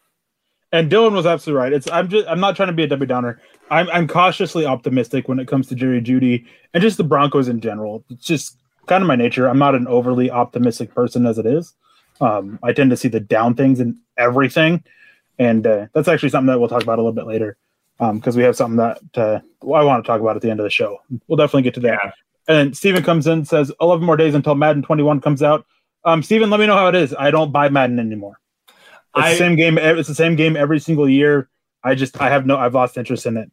And Dylan was absolutely right. It's I'm just I'm not trying to be a Debbie Downer. I'm I'm cautiously optimistic when it comes to Jerry Jeudy and just the Broncos in general. It's just kind of my nature. I'm not an overly optimistic person as it is. Um, I tend to see the down things in everything, and uh, that's actually something that we'll talk about a little bit later because we have something that uh, I want to talk about at the end of the show. We'll definitely get to that. Yeah. And Steven comes in and says 11 more days until Madden 21 comes out. Um, Steven, let me know how it is. I don't buy Madden anymore. It's I- the same game. It's the same game every single year. I just I have no. I've lost interest in it,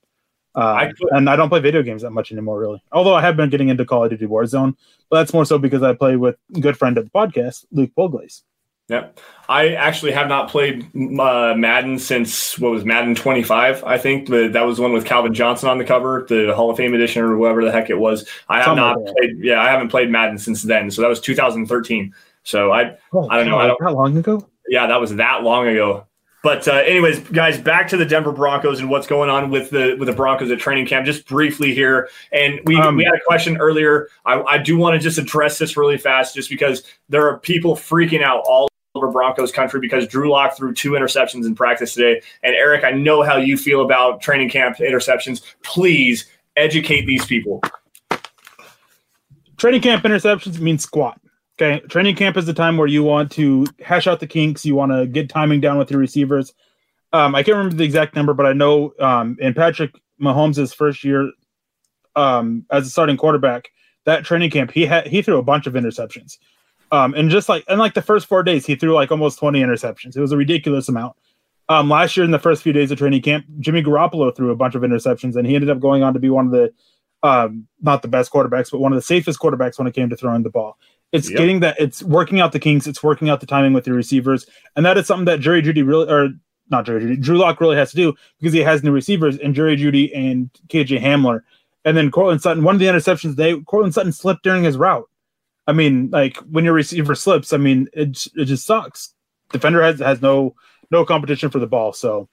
uh, I and I don't play video games that much anymore. Really, although I have been getting into Call of Duty Warzone, but that's more so because I play with a good friend of the podcast, Luke Polglaze. Yep. I actually have not played uh, Madden since what was Madden 25, I think. The, that was the one with Calvin Johnson on the cover, the Hall of Fame edition or whatever the heck it was. I have Something not that. played. Yeah, I haven't played Madden since then. So that was 2013. So I, I don't know. I don't, How long ago? Yeah, that was that long ago. But uh, anyways, guys, back to the Denver Broncos and what's going on with the with the Broncos at training camp. Just briefly here, and we Um, we had a question earlier. I, I do want to just address this really fast, just because there are people freaking out all over Broncos country because Drew Lock threw two interceptions in practice today. And Erick, I know how you feel about training camp interceptions. Please educate these people. Training camp interceptions means squat. Okay, training camp is the time where you want to hash out the kinks. You want to get timing down with your receivers. Um, I can't remember the exact number, but I know um, in Patrick Mahomes' first year um, as a starting quarterback, that training camp he had he threw a bunch of interceptions. Um, and just like in like the first four days, he threw like almost twenty interceptions. It was a ridiculous amount. Um, last year in the first few days of training camp, Jimmy Garoppolo threw a bunch of interceptions, and he ended up going on to be one of the um, not the best quarterbacks, but one of the safest quarterbacks when it came to throwing the ball. It's Yep. getting that it's working out the kinks, it's working out the timing with your receivers, and that is something that Jerry Jeudy really or not Jerry Jeudy, Drew Lock really has to do because he has new receivers and Jerry Jeudy and KJ Hamler. And then Courtland Sutton, one of the interceptions they Courtland Sutton slipped during his route. I mean, like when your receiver slips, I mean, it it just sucks. Defender has has no no competition for the ball, so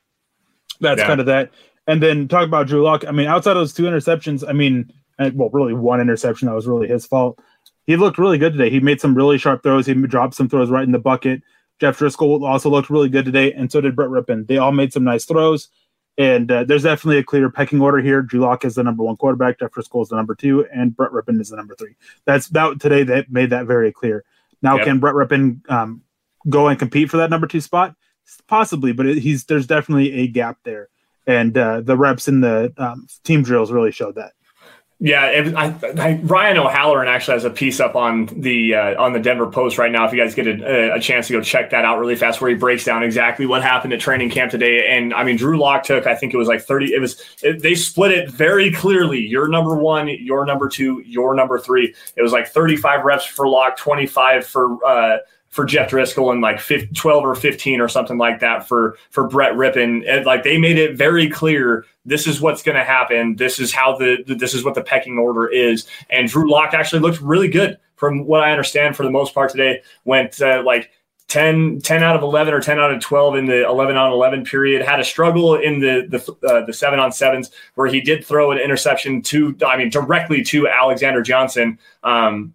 that's Yeah. kind of that. And then talk about Drew Lock. I mean, outside of those two interceptions, I mean, well, really one interception that was really his fault. He looked really good today. He made some really sharp throws. He dropped some throws right in the bucket. Jeff Driskel also looked really good today, and so did Brett Rypien. They all made some nice throws. And uh, there's definitely a clear pecking order here. Drew Lock is the number one quarterback. Jeff Driskel is the number two, and Brett Rypien is the number three. That's that today. that made that very clear. Now, Yep. can Brett Rypien um, go and compete for that number two spot? Possibly, but it, he's there's definitely a gap there, and uh, the reps in the um, team drills really showed that. Yeah, it, I, I, Ryan O'Halloran actually has a piece up on the uh, on the Denver Post right now. If you guys get a, a chance to go check that out really fast, where he breaks down exactly what happened at training camp today. And I mean, Drew Lock took I think it was like thirty. It was it, they split it very clearly. Your number one, your number two, your number three. It was like thirty five reps for Lock, twenty five for. Uh, for Jeff Driskel and like 15, 12 or 15 or something like that for for Brett Rypien. And like they made it very clear this is what's going to happen. This is how the this is what the pecking order is. And Drew Lock actually looked really good from what I understand for the most part today. Went uh, like 10, 10 out of 11 or 10 out of 12 in the 11 on 11 period. Had a struggle in the the, uh, the seven on sevens where he did throw an interception to, I mean, directly to Alexander Johnson. Um,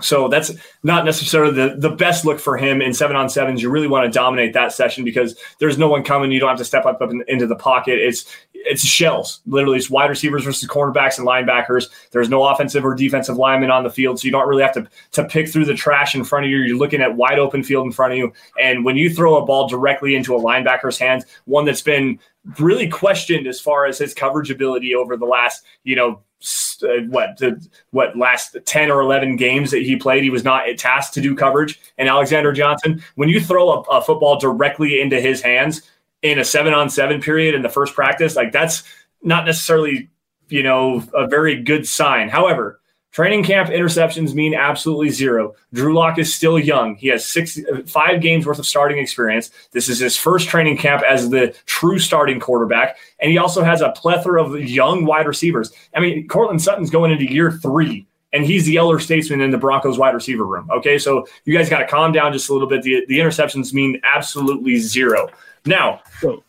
so that's not necessarily the, the best look for him in seven on sevens. You really want to dominate that session because there's no one coming. You don't have to step up, up in, into the pocket. It's it's shells. Literally, it's wide receivers versus cornerbacks and linebackers. There's no offensive or defensive lineman on the field, so you don't really have to to pick through the trash in front of you. You're looking at wide open field in front of you, and when you throw a ball directly into a linebacker's hands, one that's been really questioned as far as his coverage ability over the last you know uh, what the what last 10 or 11 games that he played he was not tasked to do coverage and alexander johnson when you throw a, a football directly into his hands in a seven on seven period in the first practice like that's not necessarily you know a very good sign however Training camp interceptions mean absolutely zero. Drew Lock is still young. He has six, five games worth of starting experience. This is his first training camp as the true starting quarterback. And he also has a plethora of young wide receivers. I mean, Courtland Sutton's going into year three, and he's the elder statesman in the Broncos wide receiver room. Okay, so you guys got to calm down just a little bit. The, the interceptions mean absolutely zero. Now, so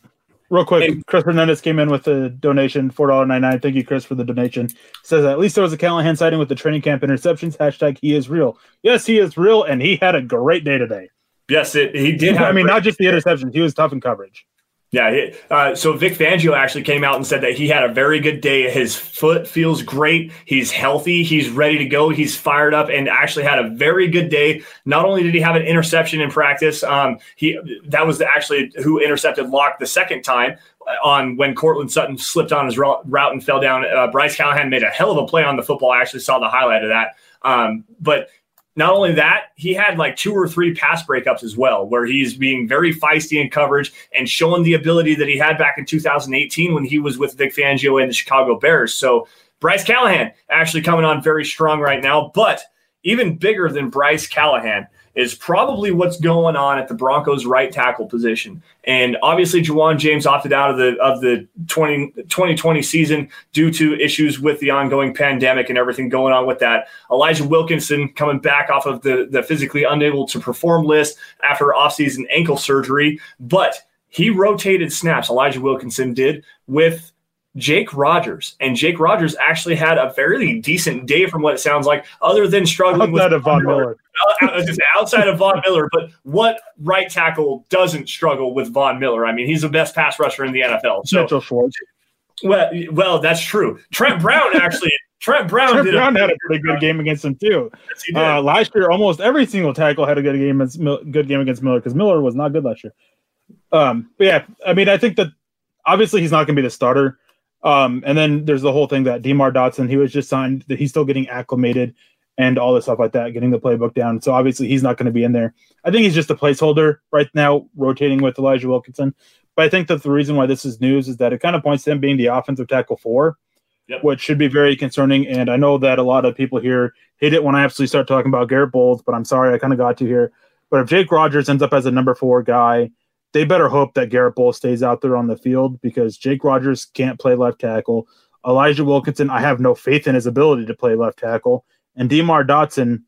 Real quick, and, Chris Hernandez came in with a donation, four dollar ninety nine. Thank you, Chris, for the donation. Says at least there was a Callahan sighting with the training camp interceptions. Hashtag he is real. Yes, he is real, and he had a great day today. Yes, it, he did. I mean, not just the interceptions; he was tough in coverage. Yeah. Uh, so Vic Fangio actually came out and said that he had a very good day. His foot feels great. He's healthy. He's ready to go. He's fired up and actually had a very good day. Not only did he have an interception in practice, um, he that was actually who intercepted Lock the second time on when Courtland Sutton slipped on his route and fell down. Uh, Bryce Callahan made a hell of a play on the football. I actually saw the highlight of that. Um, but not only that, he had like two or three pass breakups as well, where he's being very feisty in coverage and showing the ability that he had back in 2018 when he was with Vic Fangio and the Chicago Bears. So Bryce Callahan actually coming on very strong right now, but even bigger than Bryce Callahan is probably what's going on at the Broncos right tackle position. And obviously, Ja'Wuan James opted out of the of the 20, 2020 season due to issues with the ongoing pandemic and everything going on with that. Elijah Wilkinson coming back off of the, the physically unable to perform list after offseason ankle surgery, but he rotated snaps. Elijah Wilkinson did with Jake Rogers, And Jake Rogers actually had a fairly decent day from what it sounds like, other than struggling outside with of Von Miller. Miller. outside of Von Miller, but what right tackle doesn't struggle with Von Miller? I mean, he's the best pass rusher in the NFL. So, Mitchell Schwartz. Well, well, that's true. Trent Brown actually. Trent Brown, Trent Brown a, had a pretty good game against him too. Yes, uh, last year, almost every single tackle had a good game against good game against Miller because Miller was not good last year. Um, but yeah, I mean, I think that obviously he's not going to be the starter. Um, and then there's the whole thing that Demar Dotson, he was just signed, that he's still getting acclimated and all this stuff like that, getting the playbook down. So obviously he's not going to be in there. I think he's just a placeholder right now, rotating with Elijah Wilkinson. But I think that the reason why this is news is that it kind of points to him being the offensive tackle four, yep. which should be very concerning. And I know that a lot of people here hate it when I actually start talking about Garett Bolles, but I'm sorry I kind of got to here. But if Jake Rogers ends up as a number four guy, they better hope that Garett Bolles stays out there on the field because Jake Rogers can't play left tackle. Elijah Wilkinson, I have no faith in his ability to play left tackle. And Demar Dotson,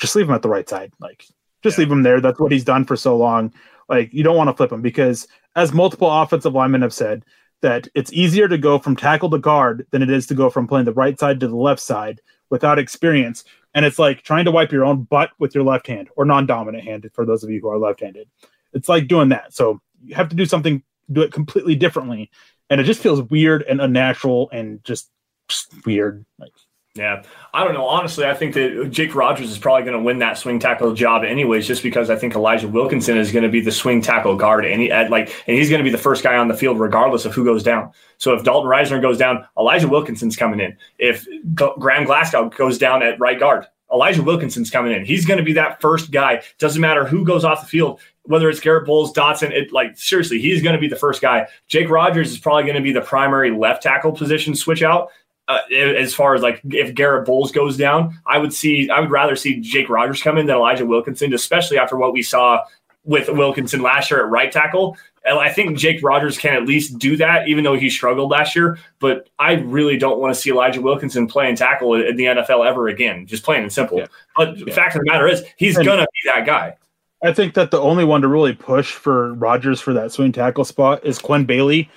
just leave him at the right side. Like, just yeah. leave him there. That's what he's done for so long. Like, you don't want to flip him because, as multiple offensive linemen have said, that it's easier to go from tackle to guard than it is to go from playing the right side to the left side without experience. And it's like trying to wipe your own butt with your left hand or non dominant hand for those of you who are left handed. It's like doing that. So you have to do something, do it completely differently, and it just feels weird and unnatural and just, just weird. Like, yeah, I don't know. Honestly, I think that Jake Rogers is probably going to win that swing tackle job anyways, just because I think Elijah Wilkinson is going to be the swing tackle guard, and he, at like, and he's going to be the first guy on the field regardless of who goes down. So if Dalton Risner goes down, Elijah Wilkinson's coming in. If Graham Glasgow goes down at right guard, Elijah Wilkinson's coming in. He's going to be that first guy. Doesn't matter who goes off the field whether it's Garett Bolles, Dotson, it like seriously, he's going to be the first guy. Jake Rogers is probably going to be the primary left tackle position switch out. Uh, as far as like if Garett Bolles goes down, I would see I would rather see Jake Rogers come in than Elijah Wilkinson, especially after what we saw with Wilkinson last year at right tackle. And I think Jake Rogers can at least do that, even though he struggled last year. But I really don't want to see Elijah Wilkinson playing tackle in the NFL ever again, just plain and simple. Yeah. But yeah. fact of the matter is, he's going to be that guy. I think that the only one to really push for Rogers for that swing tackle spot is Quinn Bailey,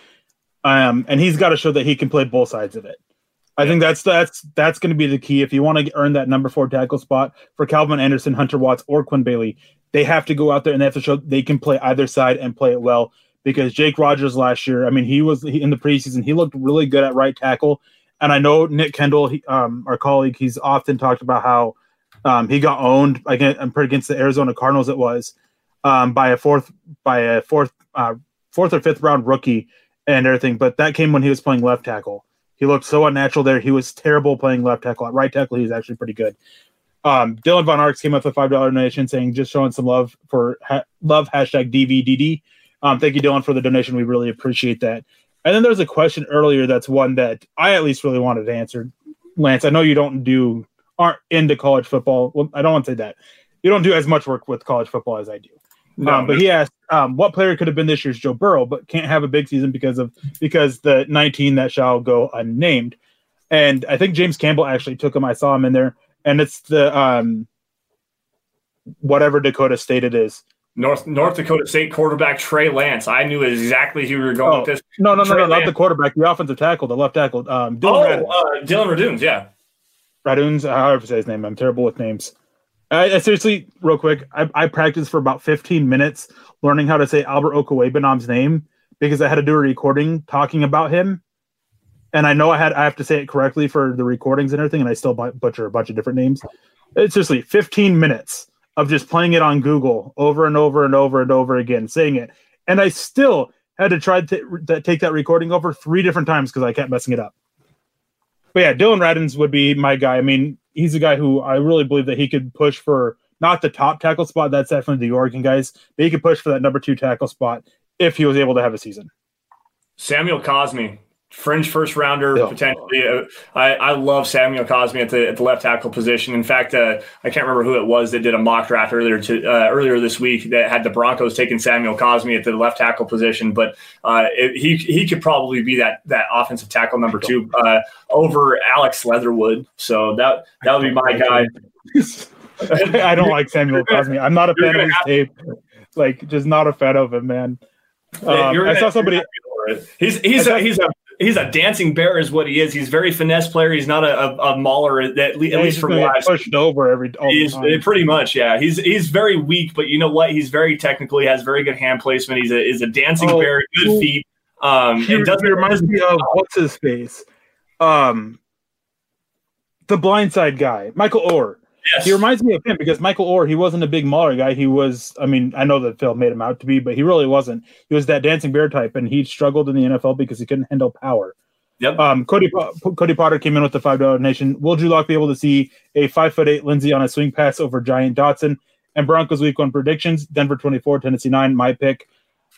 um, and he's got to show that he can play both sides of it. I think that's that's that's going to be the key if you want to earn that number four tackle spot for Calvin Anderson, Hunter Watts, or Quinn Bailey. They have to go out there and they have to show they can play either side and play it well. Because Jake Rogers last year, I mean, he was he, in the preseason, he looked really good at right tackle. And I know Nick Kendall, he, um, our colleague, he's often talked about how um, he got owned against, against the Arizona Cardinals. It was um, by a fourth by a fourth uh, fourth or fifth round rookie and everything. But that came when he was playing left tackle. He looked so unnatural there. He was terrible playing left tackle. At right tackle, he was actually pretty good. Um, Dylan Von Arx came up with a five dollar donation saying just showing some love for ha- love hashtag DVDD. Um, thank you, Dylan, for the donation. We really appreciate that. And then there's a question earlier that's one that I at least really wanted to answer. Lance, I know you don't do aren't into college football. Well, I don't want to say that you don't do as much work with college football as I do. No, um, but he asked um, what player could have been this year's Joe Burrow, but can't have a big season because of because the 19 that shall go unnamed. And I think James Campbell actually took him. I saw him in there, and it's the um, whatever Dakota State it is. North North Dakota State quarterback Trey Lance. I knew exactly who you were going oh, with this. No, no, no, no, not the quarterback, the offensive tackle, the left tackle. Um, Dylan oh, uh, Dillon Radunz, yeah. Radunz, however say his name. I'm terrible with names. I, I seriously, real quick, I, I, practiced for about 15 minutes learning how to say Albert Okwuegbunam's name because I had to do a recording talking about him, and I know I had I have to say it correctly for the recordings and everything, and I still butcher a bunch of different names. It's seriously 15 minutes of just playing it on Google over and over and over and over again, saying it, and I still had to try to take that recording over three different times because I kept messing it up. But yeah, Dylan Radunz would be my guy. I mean, he's a guy who I really believe that he could push for not the top tackle spot. That's definitely the Oregon guys, but he could push for that number two tackle spot if he was able to have a season. Samuel Cosmi, fringe first rounder yeah. potentially. Uh, I, I love Samuel Cosmi at the at the left tackle position. In fact, uh, I can't remember who it was that did a mock draft earlier to uh, earlier this week that had the Broncos taking Samuel Cosmi at the left tackle position. But uh, it, he he could probably be that that offensive tackle number two uh, over Alex Leatherwood. So that that would be my guy. *laughs* I don't like Samuel Cosmi. I'm not a fan of his tape. Like, just not a fan of him, man. Um, I saw somebody. He's he's a, he's a he's a dancing bear is what he is. He's very finesse player. He's not a, a, a mauler that at yeah, least from what I've pushed over every. He's pretty much yeah. He's he's very weak, but you know what? He's very technical. He has very good hand placement. He's a is a dancing oh, bear, good cool. feet. Um, he, it does reminds me of what's his face, um, the Blindside guy, Michael Oher. Yes. He reminds me of him because Michael Oher, he wasn't a big Mauler guy. He was, I mean, I know that Phil made him out to be, but he really wasn't. He was that dancing bear type, and he struggled in the NFL because he couldn't handle power. Yep. Um, Cody Cody Potter came in with the five dollar donation. Will Drew Lock be able to see a five foot eight Lindsay on a swing pass over Giant Dotson? And Broncos week one predictions: Denver twenty four, Tennessee nine. My pick.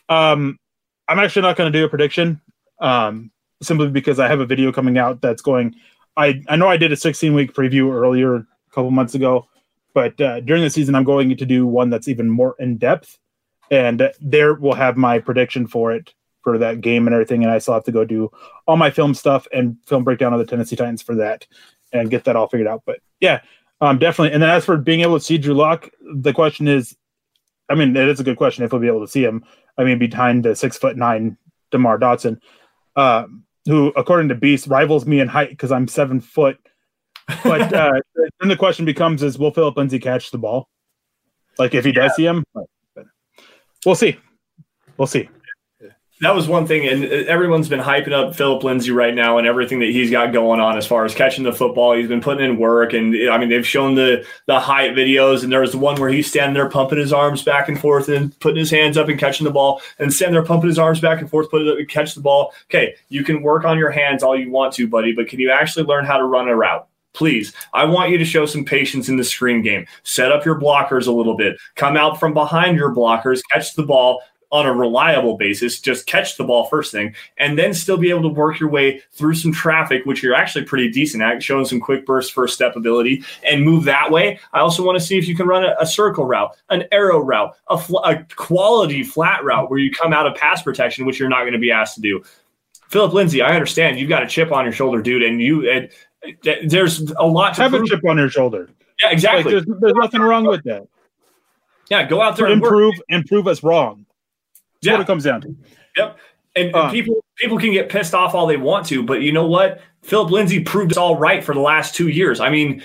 Um, I'm actually not going to do a prediction, um, simply because I have a video coming out that's going. I I know I did a 16 week preview earlier a couple months ago. But uh, during the season, I'm going to do one that's even more in depth, and there we'll have my prediction for it for that game and everything. And I still have to go do all my film stuff and film breakdown of the Tennessee Titans for that and get that all figured out. But yeah, um, definitely. And then as for being able to see Drew Lock, the question is, I mean, it is a good question if we'll be able to see him. I mean, behind the six foot nine Demar Dotson, uh, who, according to Beast, rivals me in height because I'm seven foot but uh, then the question becomes: Is will Phillip Lindsay catch the ball? Like if he yeah. does see him, we'll see. We'll see. That was one thing, and everyone's been hyping up Phillip Lindsay right now and everything that he's got going on as far as catching the football. He's been putting in work, and I mean they've shown the the height videos, and there was the one where he's standing there pumping his arms back and forth and putting his hands up and catching the ball, and standing there pumping his arms back and forth, put it catch the ball. Okay, you can work on your hands all you want to, buddy, but can you actually learn how to run a route? Please, I want you to show some patience in the screen game. Set up your blockers a little bit. Come out from behind your blockers, catch the ball on a reliable basis. Just catch the ball first thing, and then still be able to work your way through some traffic, which you're actually pretty decent at, showing some quick burst first step ability, and move that way. I also want to see if you can run a, a circle route, an arrow route, a, fl- a quality flat route where you come out of pass protection, which you're not going to be asked to do. Phillip Lindsay, I understand you've got a chip on your shoulder, dude, and you and there's a lot to have prove. a chip on your shoulder. Yeah, exactly. Like, there's, there's nothing wrong with that. Yeah, go out there and work. improve and prove us wrong. That's Yeah. what it comes down to. Yep. And, and Uh, people people can get pissed off all they want to, but you know what? Phillip Lindsay proved us all right for the last two years. I mean,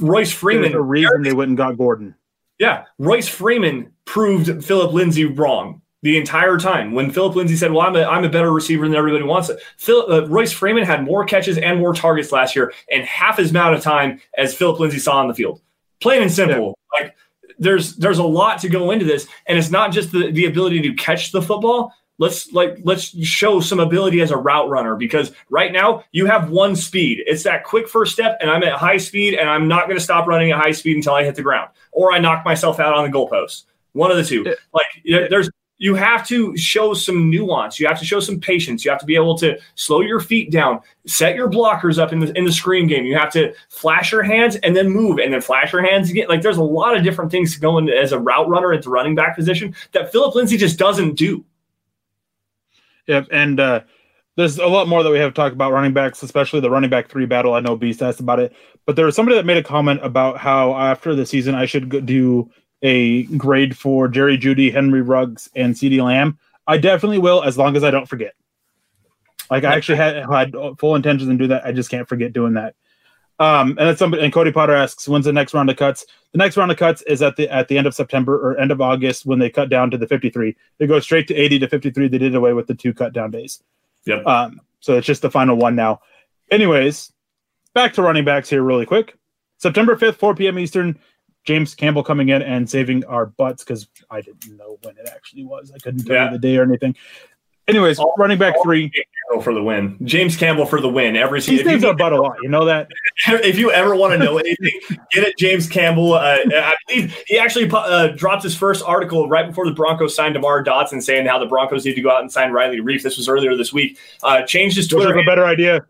Royce There's Freeman. a reason they went and got Gordon. Yeah, Royce Freeman proved Phillip Lindsay wrong the entire time. When Phillip Lindsay said, "Well, I'm a, I'm a better receiver than everybody wants it," Phil, uh, Royce Freeman had more catches and more targets last year, and half as amount of time as Phillip Lindsay saw on the field. Plain and simple. Like there's there's a lot to go into this, and it's not just the the ability to catch the football. Let's like let's show some ability as a route runner because right now you have one speed. It's that quick first step, and I'm at high speed, and I'm not going to stop running at high speed until I hit the ground or I knock myself out on the goalpost. One of the two. Like there's you have to show some nuance. You have to show some patience. You have to be able to slow your feet down, set your blockers up in the in the screen game. You have to flash your hands and then move and then flash your hands again. Like there's a lot of different things to go into as a route runner at the running back position that Phillip Lindsay just doesn't do. Yep, and uh, there's a lot more that we have to talk about running backs, especially the running back three battle. I know Beast asked about it, but there was somebody that made a comment about how after the season I should do a grade for Jerry Jeudy, Henry Ruggs, and CeeDee Lamb. I definitely will, as long as I don't forget. Like I actually had had full intentions to do that. I just can't forget doing that. Um, and that's somebody and Cody Potter asks, when's the next round of cuts? The next round of cuts is at the at the end of September or end of August when they cut down to the 53. They go straight to 80 to 53. They did away with the two cut down days. Yep. Um, so it's just the final one now. Anyways, back to running backs here really quick. September 5th, 4 p.m. Eastern. James Campbell coming in and saving our butts because I didn't know when it actually was. I couldn't tell Yeah. you the day or anything. Anyways, All- running back three. For the win. James Campbell for the win. Every season. If saves you, our butt a lot. You know that? *laughs* if you ever want to know anything, get it. James Campbell. Uh, I believe he actually uh, dropped his first article right before the Broncos signed Demar Dotson, saying how the Broncos need to go out and sign Riley Reiff. This was earlier this week. Uh, changed his Which was a better idea.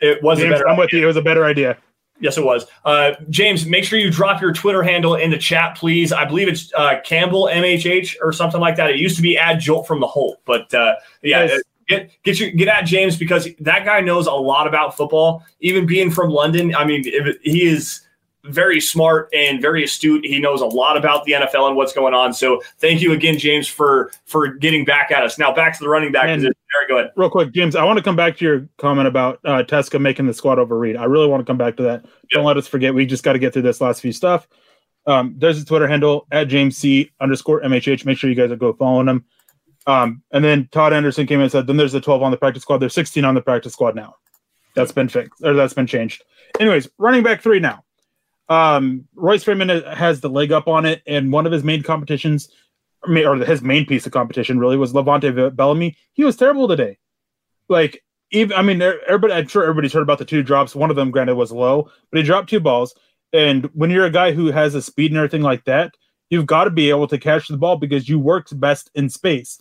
it was a better. I'm with you. It was a better idea. Yes, it was. Uh, James, make sure you drop your Twitter handle in the chat, please. I believe it's uh, Campbell MHH or something like that. It used to be add Jolt from the Holt, but uh, yeah, Nice. get get your get at James because that guy knows a lot about football. Even being from London, I mean, if, he is very smart and very astute. He knows a lot about the NFL and what's going on. So thank you again, James, for for getting back at us. Now back to the running back And- position. Very good. Real quick, James, I want to come back to your comment about uh, Tuszka making the squad over Reed. I really want to come back to that. Don't let us forget. We just got to get through this last few stuff. Um, there's his Twitter handle at James C underscore MHH. Make sure you guys go following him. Um, and then Todd Anderson came in and said, then there's the 12 on the practice squad. There's 16 on the practice squad now. That's been fixed or that's been changed. Anyways, running back three now. Um, Royce Freeman has the leg up on it, and one of his main competitions, or his main piece of competition, really was Levante Bellamy. He was terrible today. Like, even I mean, everybody, I'm sure everybody's heard about the two drops. One of them, granted, was low, but he dropped two balls. And when you're a guy who has a speed and everything like that, you've got to be able to catch the ball because you work best in space.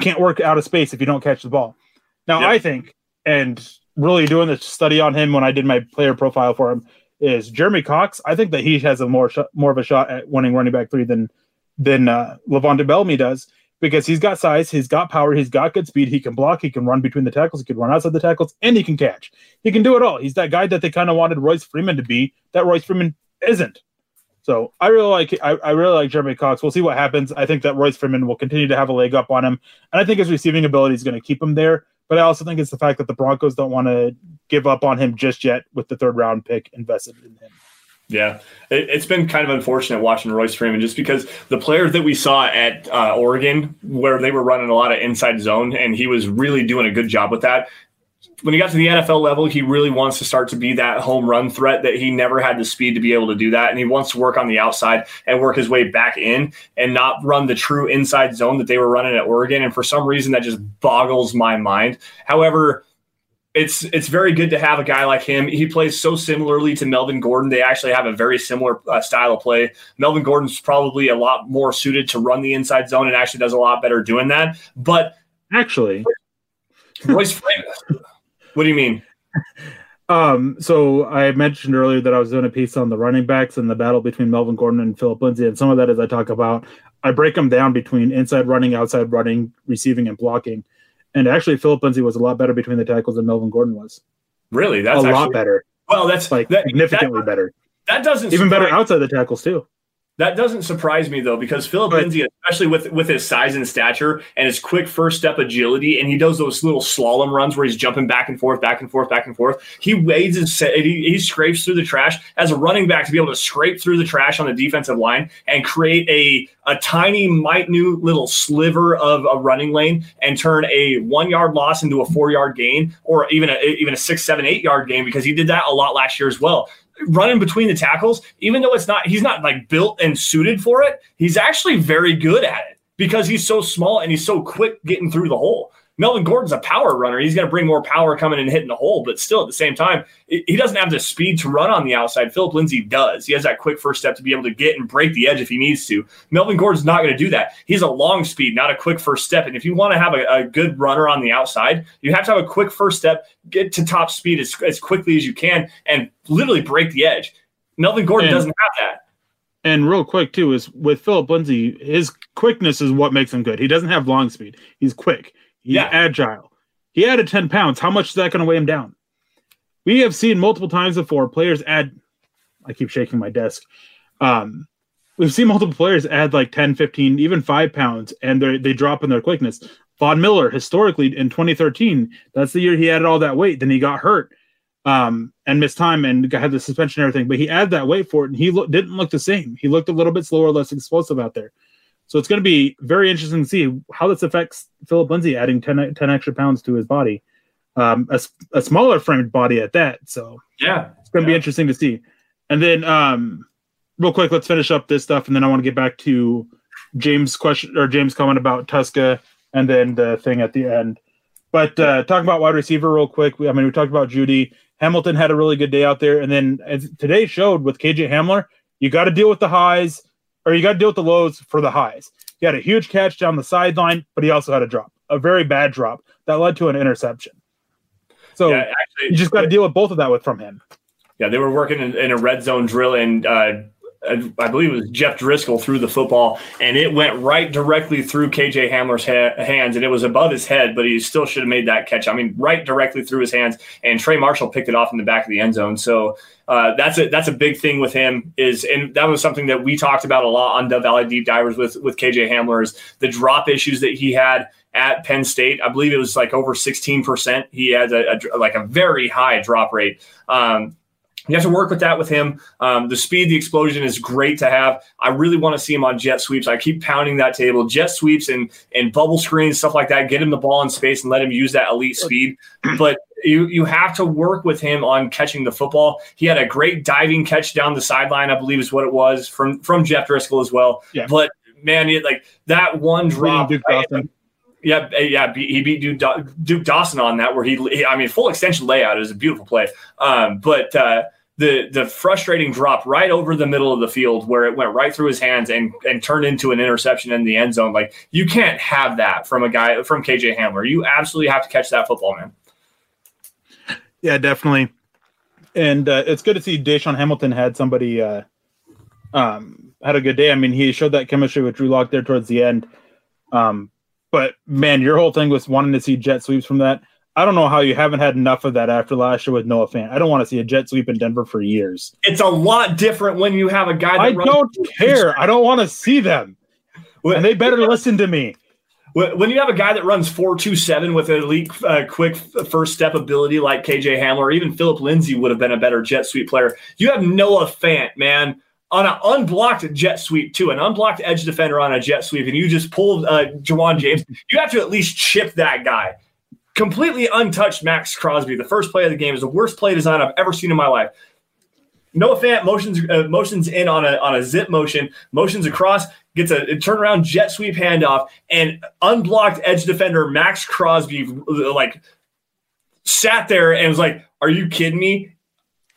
Can't work out of space if you don't catch the ball. Now, Yep. I think, and really doing the study on him when I did my player profile for him, is Jeremy Cox. I think that he has a more shot, more of a shot at winning running back three than than uh, Levante Bellamy does because he's got size, he's got power, he's got good speed, he can block, he can run between the tackles, he can run outside the tackles, and he can catch. He can do it all. He's that guy that they kind of wanted Royce Freeman to be. That Royce Freeman isn't. So I really like I, I really like Jeremy Cox. We'll see what happens. I think that Royce Freeman will continue to have a leg up on him, and I think his receiving ability is going to keep him there. But I also think it's the fact that the Broncos don't want to give up on him just yet with the third round pick invested in him. Yeah, it, it's been kind of unfortunate watching Royce Freeman just because the players that we saw at uh, Oregon, where they were running a lot of inside zone, and he was really doing a good job with that. When he got to the NFL level, he really wants to start to be that home run threat that he never had the speed to be able to do that. And he wants to work on the outside and work his way back in and not run the true inside zone that they were running at Oregon. And for some reason, that just boggles my mind. However, it's it's very good to have a guy like him. He plays so similarly to Melvin Gordon. They actually have a very similar uh, style of play. Melvin Gordon's probably a lot more suited to run the inside zone and actually does a lot better doing that. But Actually, Royce Freeman, what do you mean? *laughs* Um, so I mentioned earlier that I was doing a piece on the running backs and the battle between Melvin Gordon and Phillip Lindsay, and some of that is I talk about I break them down between inside running, outside running, receiving, and blocking. And actually, Phillip Lindsay was a lot better between the tackles than Melvin Gordon was. Really? That's a actually, lot better, Well, that's like that, significantly that, better, that doesn't even better outside the tackles too. That doesn't surprise me though, because Phillip But- Lindsay, especially with with his size and stature and his quick first step agility, and he does those little slalom runs where he's jumping back and forth, back and forth, back and forth. He wades his he, he scrapes through the trash as a running back to be able to scrape through the trash on the defensive line and create a a tiny, minute little sliver of a running lane and turn a one yard loss into a four yard gain, or even a even a six, seven, eight yard gain because he did that a lot last year as well running between the tackles, even though it's not, he's not like built and suited for it. He's actually very good at it because he's so small and he's so quick getting through the hole. Melvin Gordon's a power runner. He's going to bring more power coming and hitting the hole, but still at the same time, he doesn't have the speed to run on the outside. Phillip Lindsay does. He has that quick first step to be able to get and break the edge if he needs to. Melvin Gordon's not going to do that. He's a long speed, not a quick first step. And if you want to have a, a good runner on the outside, you have to have a quick first step, get to top speed as, as quickly as you can, and literally break the edge. Melvin Gordon And- doesn't have that. And real quick too is with Phillip Lindsay, his quickness is what makes him good. He doesn't have long speed. He's quick. He's Yeah. agile. He added 10 pounds. How much is that going to weigh him down? We have seen multiple times before players add I keep shaking my desk. Um, we've seen multiple players add like 10, 15, even five pounds, and they they drop in their quickness. Von Miller, historically in 2013, that's the year he added all that weight. Then he got hurt um, and missed time and had the suspension and everything. But he added that weight for it, and he lo- didn't look the same. He looked a little bit slower, less explosive out there. So it's going to be very interesting to see how this affects Phillip Lindsay adding 10, 10 extra pounds to his body, um, a, a smaller framed body at that. So Yeah. it's going to be interesting to see. And then, um, real quick, let's finish up this stuff, and then I want to get back to James' question or James' comment about Tuszka, and then the thing at the end. But uh, talking about wide receiver real quick, we, I mean, we talked about Jeudy. Hamilton had a really good day out there, and then as today showed with KJ Hamler, you got to deal with the highs, or you got to deal with the lows for the highs. He had a huge catch down the sideline, but he also had a drop, a very bad drop that led to an interception. So yeah, actually, you just got to deal with both of that with from him. Yeah, they were working in, in a red zone drill, and uh, I believe it was Jeff Driskel threw the football, and it went right directly through KJ Hamler's ha- hands, and it was above his head, but he still should have made that catch. I mean, right directly through his hands, and Trey Marshall picked it off in the back of the end zone. So uh, that's a that's a big thing with him is, and that was something that we talked about a lot on Dove Valley Deep Divers with with KJ Hamler is the drop issues that he had at Penn State. I believe it was like over 16%. He had a, a like a very high drop rate. Um, you have to work with that with him. Um, the speed, the explosion is great to have. I really want to see him on jet sweeps. I keep pounding that table. Jet sweeps and and bubble screens, stuff like that. Get him the ball in space and let him use that elite speed. *clears throat* But you you have to work with him on catching the football. He had a great diving catch down the sideline, I believe is what it was from from Jeff Driskel as well. Yeah. But man, it, like that one drop. Yeah, uh, yeah, he beat Duke, Duke Dawson on that, where he, I mean, full extension layout. It was a beautiful play. Um, but uh, the the frustrating drop right over the middle of the field, where it went right through his hands and and turned into an interception in the end zone. Like you can't have that from a guy from KJ Hamler. You absolutely have to catch that football, man. Yeah, definitely. And uh, it's good to see DaeSean Hamilton had somebody uh, um, had a good day. I mean, he showed that chemistry with Drew Lock there towards the end. Um, but man, your whole thing was wanting to see jet sweeps from that. I don't know how you haven't had enough of that after last year with Noah Fant. I don't want to see a jet sweep in Denver for years. It's a lot different when you have a guy. That I don't care. I don't want to see them. When- And they better listen to me. When when you have a guy that runs four two seven with an elite uh, quick first step ability like KJ Hamler, or even Phillip Lindsay would have been a better jet sweep player. You have Noah Fant, man, on an unblocked jet sweep too, an unblocked edge defender on a jet sweep, and you just pulled uh, Ja'Wuan James. You have to at least chip that guy. Completely untouched Maxx Crosby. The first play of the game is the worst play design I've ever seen in my life. Noah Fant motions uh, motions in on a on a zip motion, motions across, gets a, a turnaround jet sweep handoff, and unblocked edge defender Maxx Crosby like sat there and was like, "Are you kidding me?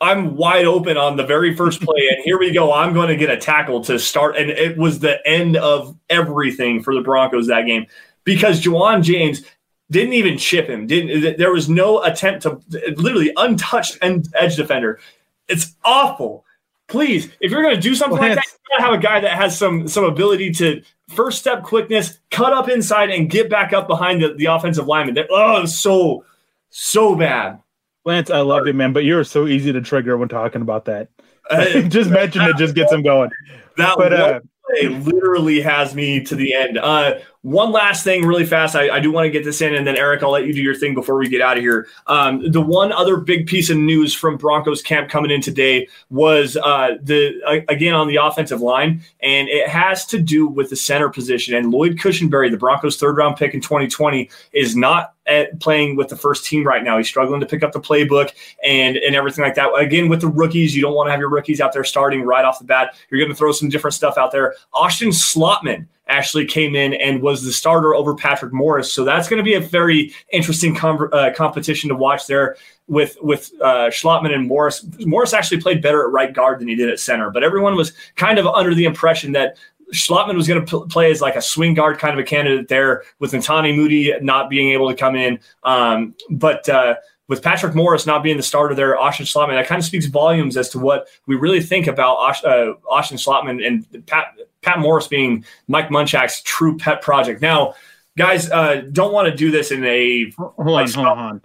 I'm wide open on the very first *laughs* play, and here we go. I'm going to get a tackle to start." And it was the end of everything for the Broncos that game because Ja'Wuan James didn't even chip him. Didn't there was no attempt to literally untouched end, edge defender. It's awful. Please, if you're going to do something like that, you got to have a guy that has some some ability to first step quickness, cut up inside, and get back up behind the, the offensive lineman. They're- Oh, so so bad. Lance, I love you, man, but you're so easy to trigger when talking about that. *laughs* just mention it, just gets him going. That but, uh, it literally has me to the end. Uh, one last thing, really fast. I, I do want to get this in, and then Erick, I'll let you do your thing before we get out of here. Um, the one other big piece of news from Broncos camp coming in today was uh, the uh, again on the offensive line, and it has to do with the center position. And Lloyd Cushenberry, the Broncos' third round pick in 2020, is not playing with the first team right now. He's struggling to pick up the playbook and and everything like that. Again, with the rookies, you don't want to have your rookies out there starting right off the bat. You're going to throw some different stuff out there. Austin Schlottmann actually came in and was the starter over Patrick Morris. So that's going to be a very interesting com- uh, competition to watch there with with uh, Schlottmann and Morris. Morris actually played better at right guard than he did at center, but everyone was kind of under the impression that Schlottmann was going to play as like a swing guard kind of a candidate there with Netane Muti not being able to come in. Um, but uh, with Patrick Morris not being the starter there, Austin Schlottmann, that kind of speaks volumes as to what we really think about uh, Austin Schlottmann and Pat, Pat Morris being Mike Munchak's true pet project. Now, guys, uh, don't want to do this in a hold on, like, hold on.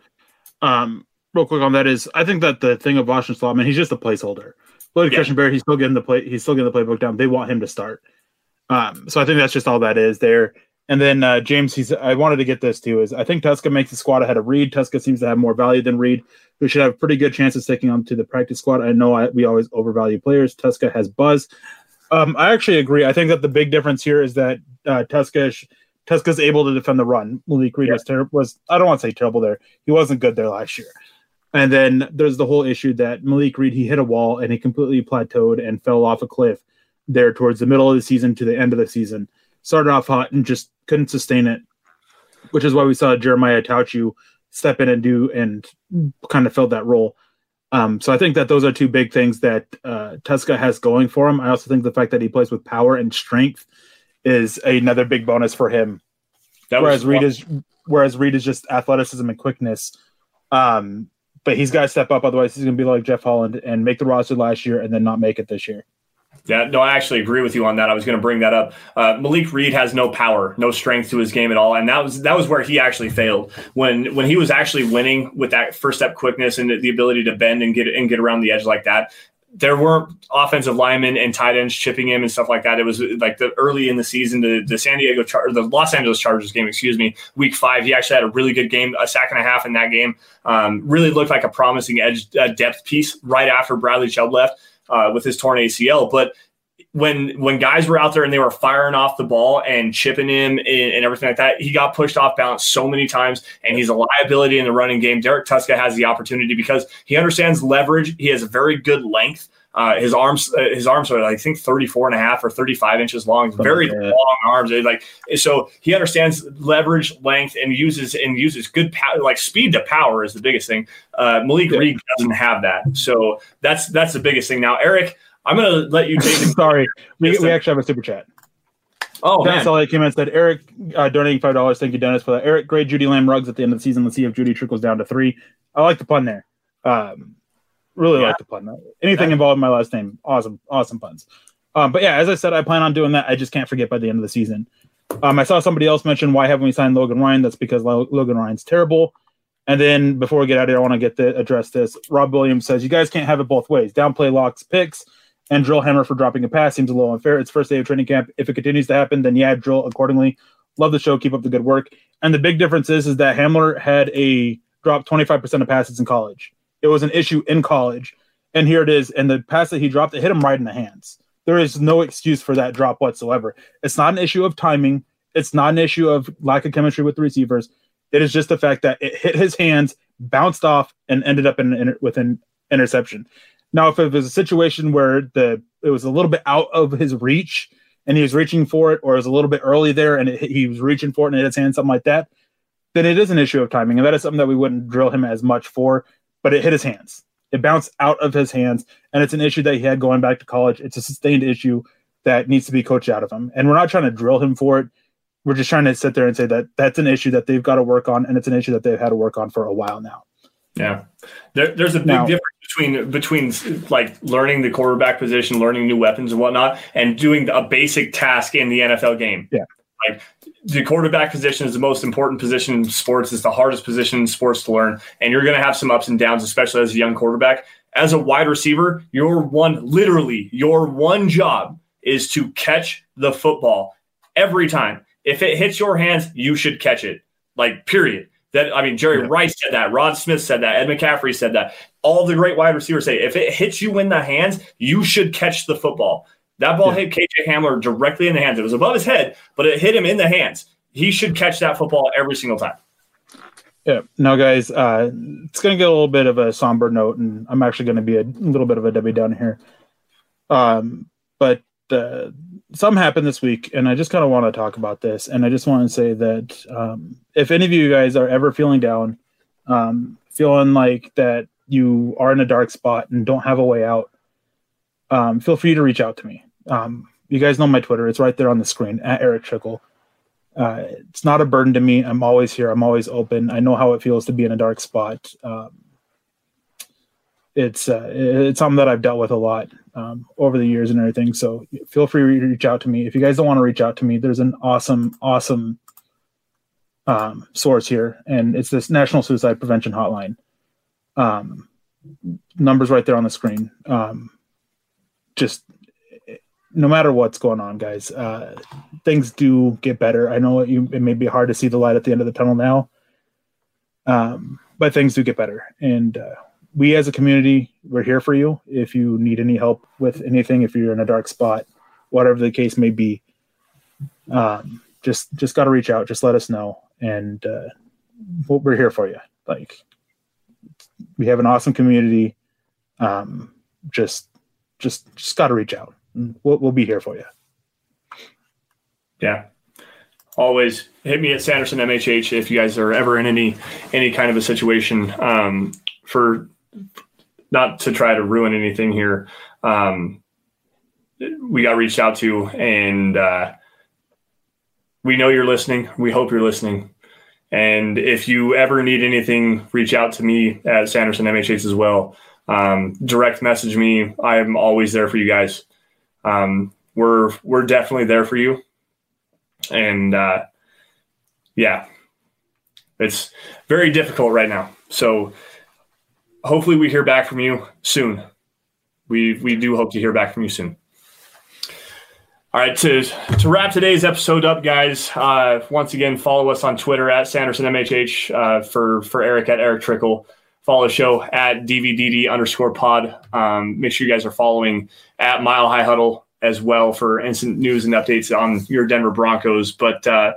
Um, real quick on that is, I think that the thing of Austin Schlottmann, he's just a placeholder. Lloyd yeah. Cushenberry, he's still getting the play, he's still getting the playbook down. They want him to start. Um, so I think that's just all that is there. And then uh, James, he's I wanted to get this too. Is I think Tuszka makes the squad ahead of Reed. Tuszka seems to have more value than Reed, who should have a pretty good chance of sticking on to the practice squad. I know I, we always overvalue players. Tuszka has buzz. Um, I actually agree. I think that the big difference here is that uh, Tuszka Tuszka's able to defend the run. Malik Reed yeah. was terrible. Was I don't want to say terrible there. He wasn't good there last year. And then there's the whole issue that Malik Reed he hit a wall and he completely plateaued and fell off a cliff there towards the middle of the season to the end of the season. Started off hot and just couldn't sustain it, which is why we saw Jeremiah Attaochu step in and do and kind of filled that role. Um, so I think that those are two big things that uh, Tuszka has going for him. I also think the fact that he plays with power and strength is another big bonus for him. That whereas Reed is whereas Reed is just athleticism and quickness. Um, but he's got to step up, otherwise he's going to be like Jeff Holland and make the roster last year and then not make it this year. Yeah, no, I actually agree with you on that. I was going to bring that up. Uh, Malik Reed has no power, no strength to his game at all, and that was that was where he actually failed when when he was actually winning with that first step quickness and the ability to bend and get and get around the edge like that. There weren't offensive linemen and tight ends chipping him and stuff like that. It was like the early in the season, the, the San Diego Char- the Los Angeles Chargers game, excuse me, week five. He actually had a really good game, a sack and a half in that game. Um, really looked like a promising edge uh, depth piece right after Bradley Chubb left uh, with his torn ACL. But when when guys were out there and they were firing off the ball and chipping him and, and, everything like that, he got pushed off balance so many times, and he's a liability in the running game. Derek Tuszka has the opportunity because he understands leverage. He has a very good length. Uh, his arms, uh, his arms are I think 34 and a half or 35 inches long. Very long arms. They're like so he understands leverage, length, and uses and uses good power. Like speed to power is the biggest thing. Uh, Malik yeah. Reed doesn't have that, so that's that's the biggest thing. Now, Erick, I'm going to let you take. *laughs* Sorry, we, we actually have a super chat. Oh, Dennis man. came in and said, Erick uh, donating five dollars. Thank you, Dennis, for that. Erick, great Jeudy Lamb rugs at the end of the season. Let's see if Jeudy trickles down to three. I like the pun there. Um, really yeah. like the pun. Anything yeah. involved in my last name, awesome, awesome puns. Um, but yeah, as I said, I plan on doing that. I just can't forget by the end of the season. Um, I saw somebody else mention why haven't we signed Logan Ryan? That's because Logan Ryan's terrible. And then before we get out of here, I want to get the address this. Rob Williams says you guys can't have it both ways. Downplay Lock's picks and drill Hamler for dropping a pass seems a little unfair. It's first day of training camp. If it continues to happen, then yeah, drill accordingly. Love the show. Keep up the good work. And the big difference is, is that Hamler had a drop 25% of passes in college. It was an issue in college. And here it is. And the pass that he dropped, it hit him right in the hands. There is no excuse for that drop whatsoever. It's not an issue of timing. It's not an issue of lack of chemistry with the receivers. It is just the fact that it hit his hands, bounced off, and ended up in, with an interception. Now, if it was a situation where the it was a little bit out of his reach and he was reaching for it, or it was a little bit early there and it, he was reaching for it and it hit his hand, something like that, then it is an issue of timing, and that is something that we wouldn't drill him as much for. But it hit his hands. It bounced out of his hands, and it's an issue that he had going back to college. It's a sustained issue that needs to be coached out of him, and we're not trying to drill him for it. We're just trying to sit there and say that that's an issue that they've got to work on, and it's an issue that they've had to work on for a while now. Yeah, there, there's a big now, difference between between like learning the quarterback position, learning new weapons and whatnot, and doing a basic task in the NFL game. Yeah, like the quarterback position is the most important position in sports. It's the hardest position in sports to learn, and you're going to have some ups and downs, especially as a young quarterback. As a wide receiver, your one, literally, your one job is to catch the football every time. If it hits your hands, you should catch it. Like, period. That I mean, Jerry yeah. Rice said that. Rod Smith said that. Ed McCaffrey said that. All the great wide receivers say if it hits you in the hands, you should catch the football. That ball yeah. hit KJ Hamler directly in the hands. It was above his head, but it hit him in the hands. He should catch that football every single time. Yeah. Now, guys, uh, it's going to get a little bit of a somber note, and I'm actually going to be a little bit of a Debbie down here. Um, but uh, something happened this week, and I just kind of want to talk about this. And I just want to say that um, if any of you guys are ever feeling down, um, feeling like that you are in a dark spot and don't have a way out, um, feel free to reach out to me. Um, you guys know my Twitter; it's right there on the screen at Erick Trickel. Uh, it's not a burden to me. I'm always here. I'm always open. I know how it feels to be in a dark spot. Um, it's uh, it's something that I've dealt with a lot um, over the years and everything. So feel free to reach out to me. If you guys don't want to reach out to me, there's an awesome, awesome um, source here, and it's this National Suicide Prevention Hotline. Um, numbers right there on the screen. Um, just no matter what's going on, guys, uh, things do get better. I know it, it may be hard to see the light at the end of the tunnel now, um, but things do get better, and uh, we as a community, we're here for you. If you need any help with anything, if you're in a dark spot, whatever the case may be, um, just just got to reach out. Just let us know, and uh, we're here for you. Like we have an awesome community. Um, just just just got to reach out. We'll, we'll be here for you. Yeah, always hit me at Sanderson MHH if you guys are ever in any any kind of a situation. Um, for not to try to ruin anything here. Um, we got reached out to, and uh, we know you're listening. We hope you're listening. And if you ever need anything, reach out to me at Sanderson MHH as well. Um, direct message me. I am always there for you guys. Um, we're we're definitely there for you. And uh, yeah, it's very difficult right now. So hopefully we hear back from you soon. We we do hope to hear back from you soon. All right, to to wrap today's episode up, guys. Uh, once again, follow us on Twitter at Sanderson MHH uh, for for Erick at Erick Trickel. Follow the show at DVDD underscore pod. Um, make sure you guys are following at Mile High Huddle as well for instant news and updates on your Denver Broncos. But uh,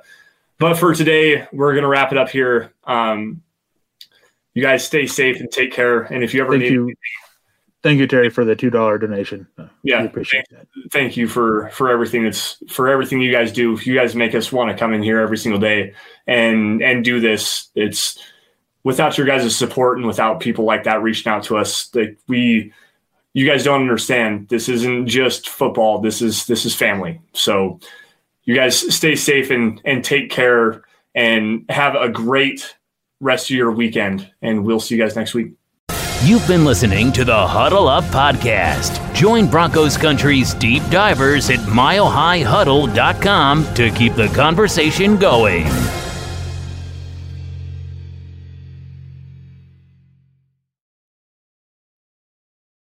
but for today, we're gonna wrap it up here. Um, you guys stay safe and take care. And if you ever thank need, you. thank you, Terry, for the two dollar donation. Yeah, appreciate thank, that. Thank you for for everything that's for everything you guys do. You guys make us want to come in here every single day and and do this. It's without your guys' support and without people like that reaching out to us, like we you guys don't understand. This isn't just football. This is this is family. So you guys stay safe and and take care and have a great rest of your weekend. And we'll see you guys next week. You've been listening to the Huddle Up Podcast. Join Broncos Country's deep divers at milehighhuddle.com to keep the conversation going.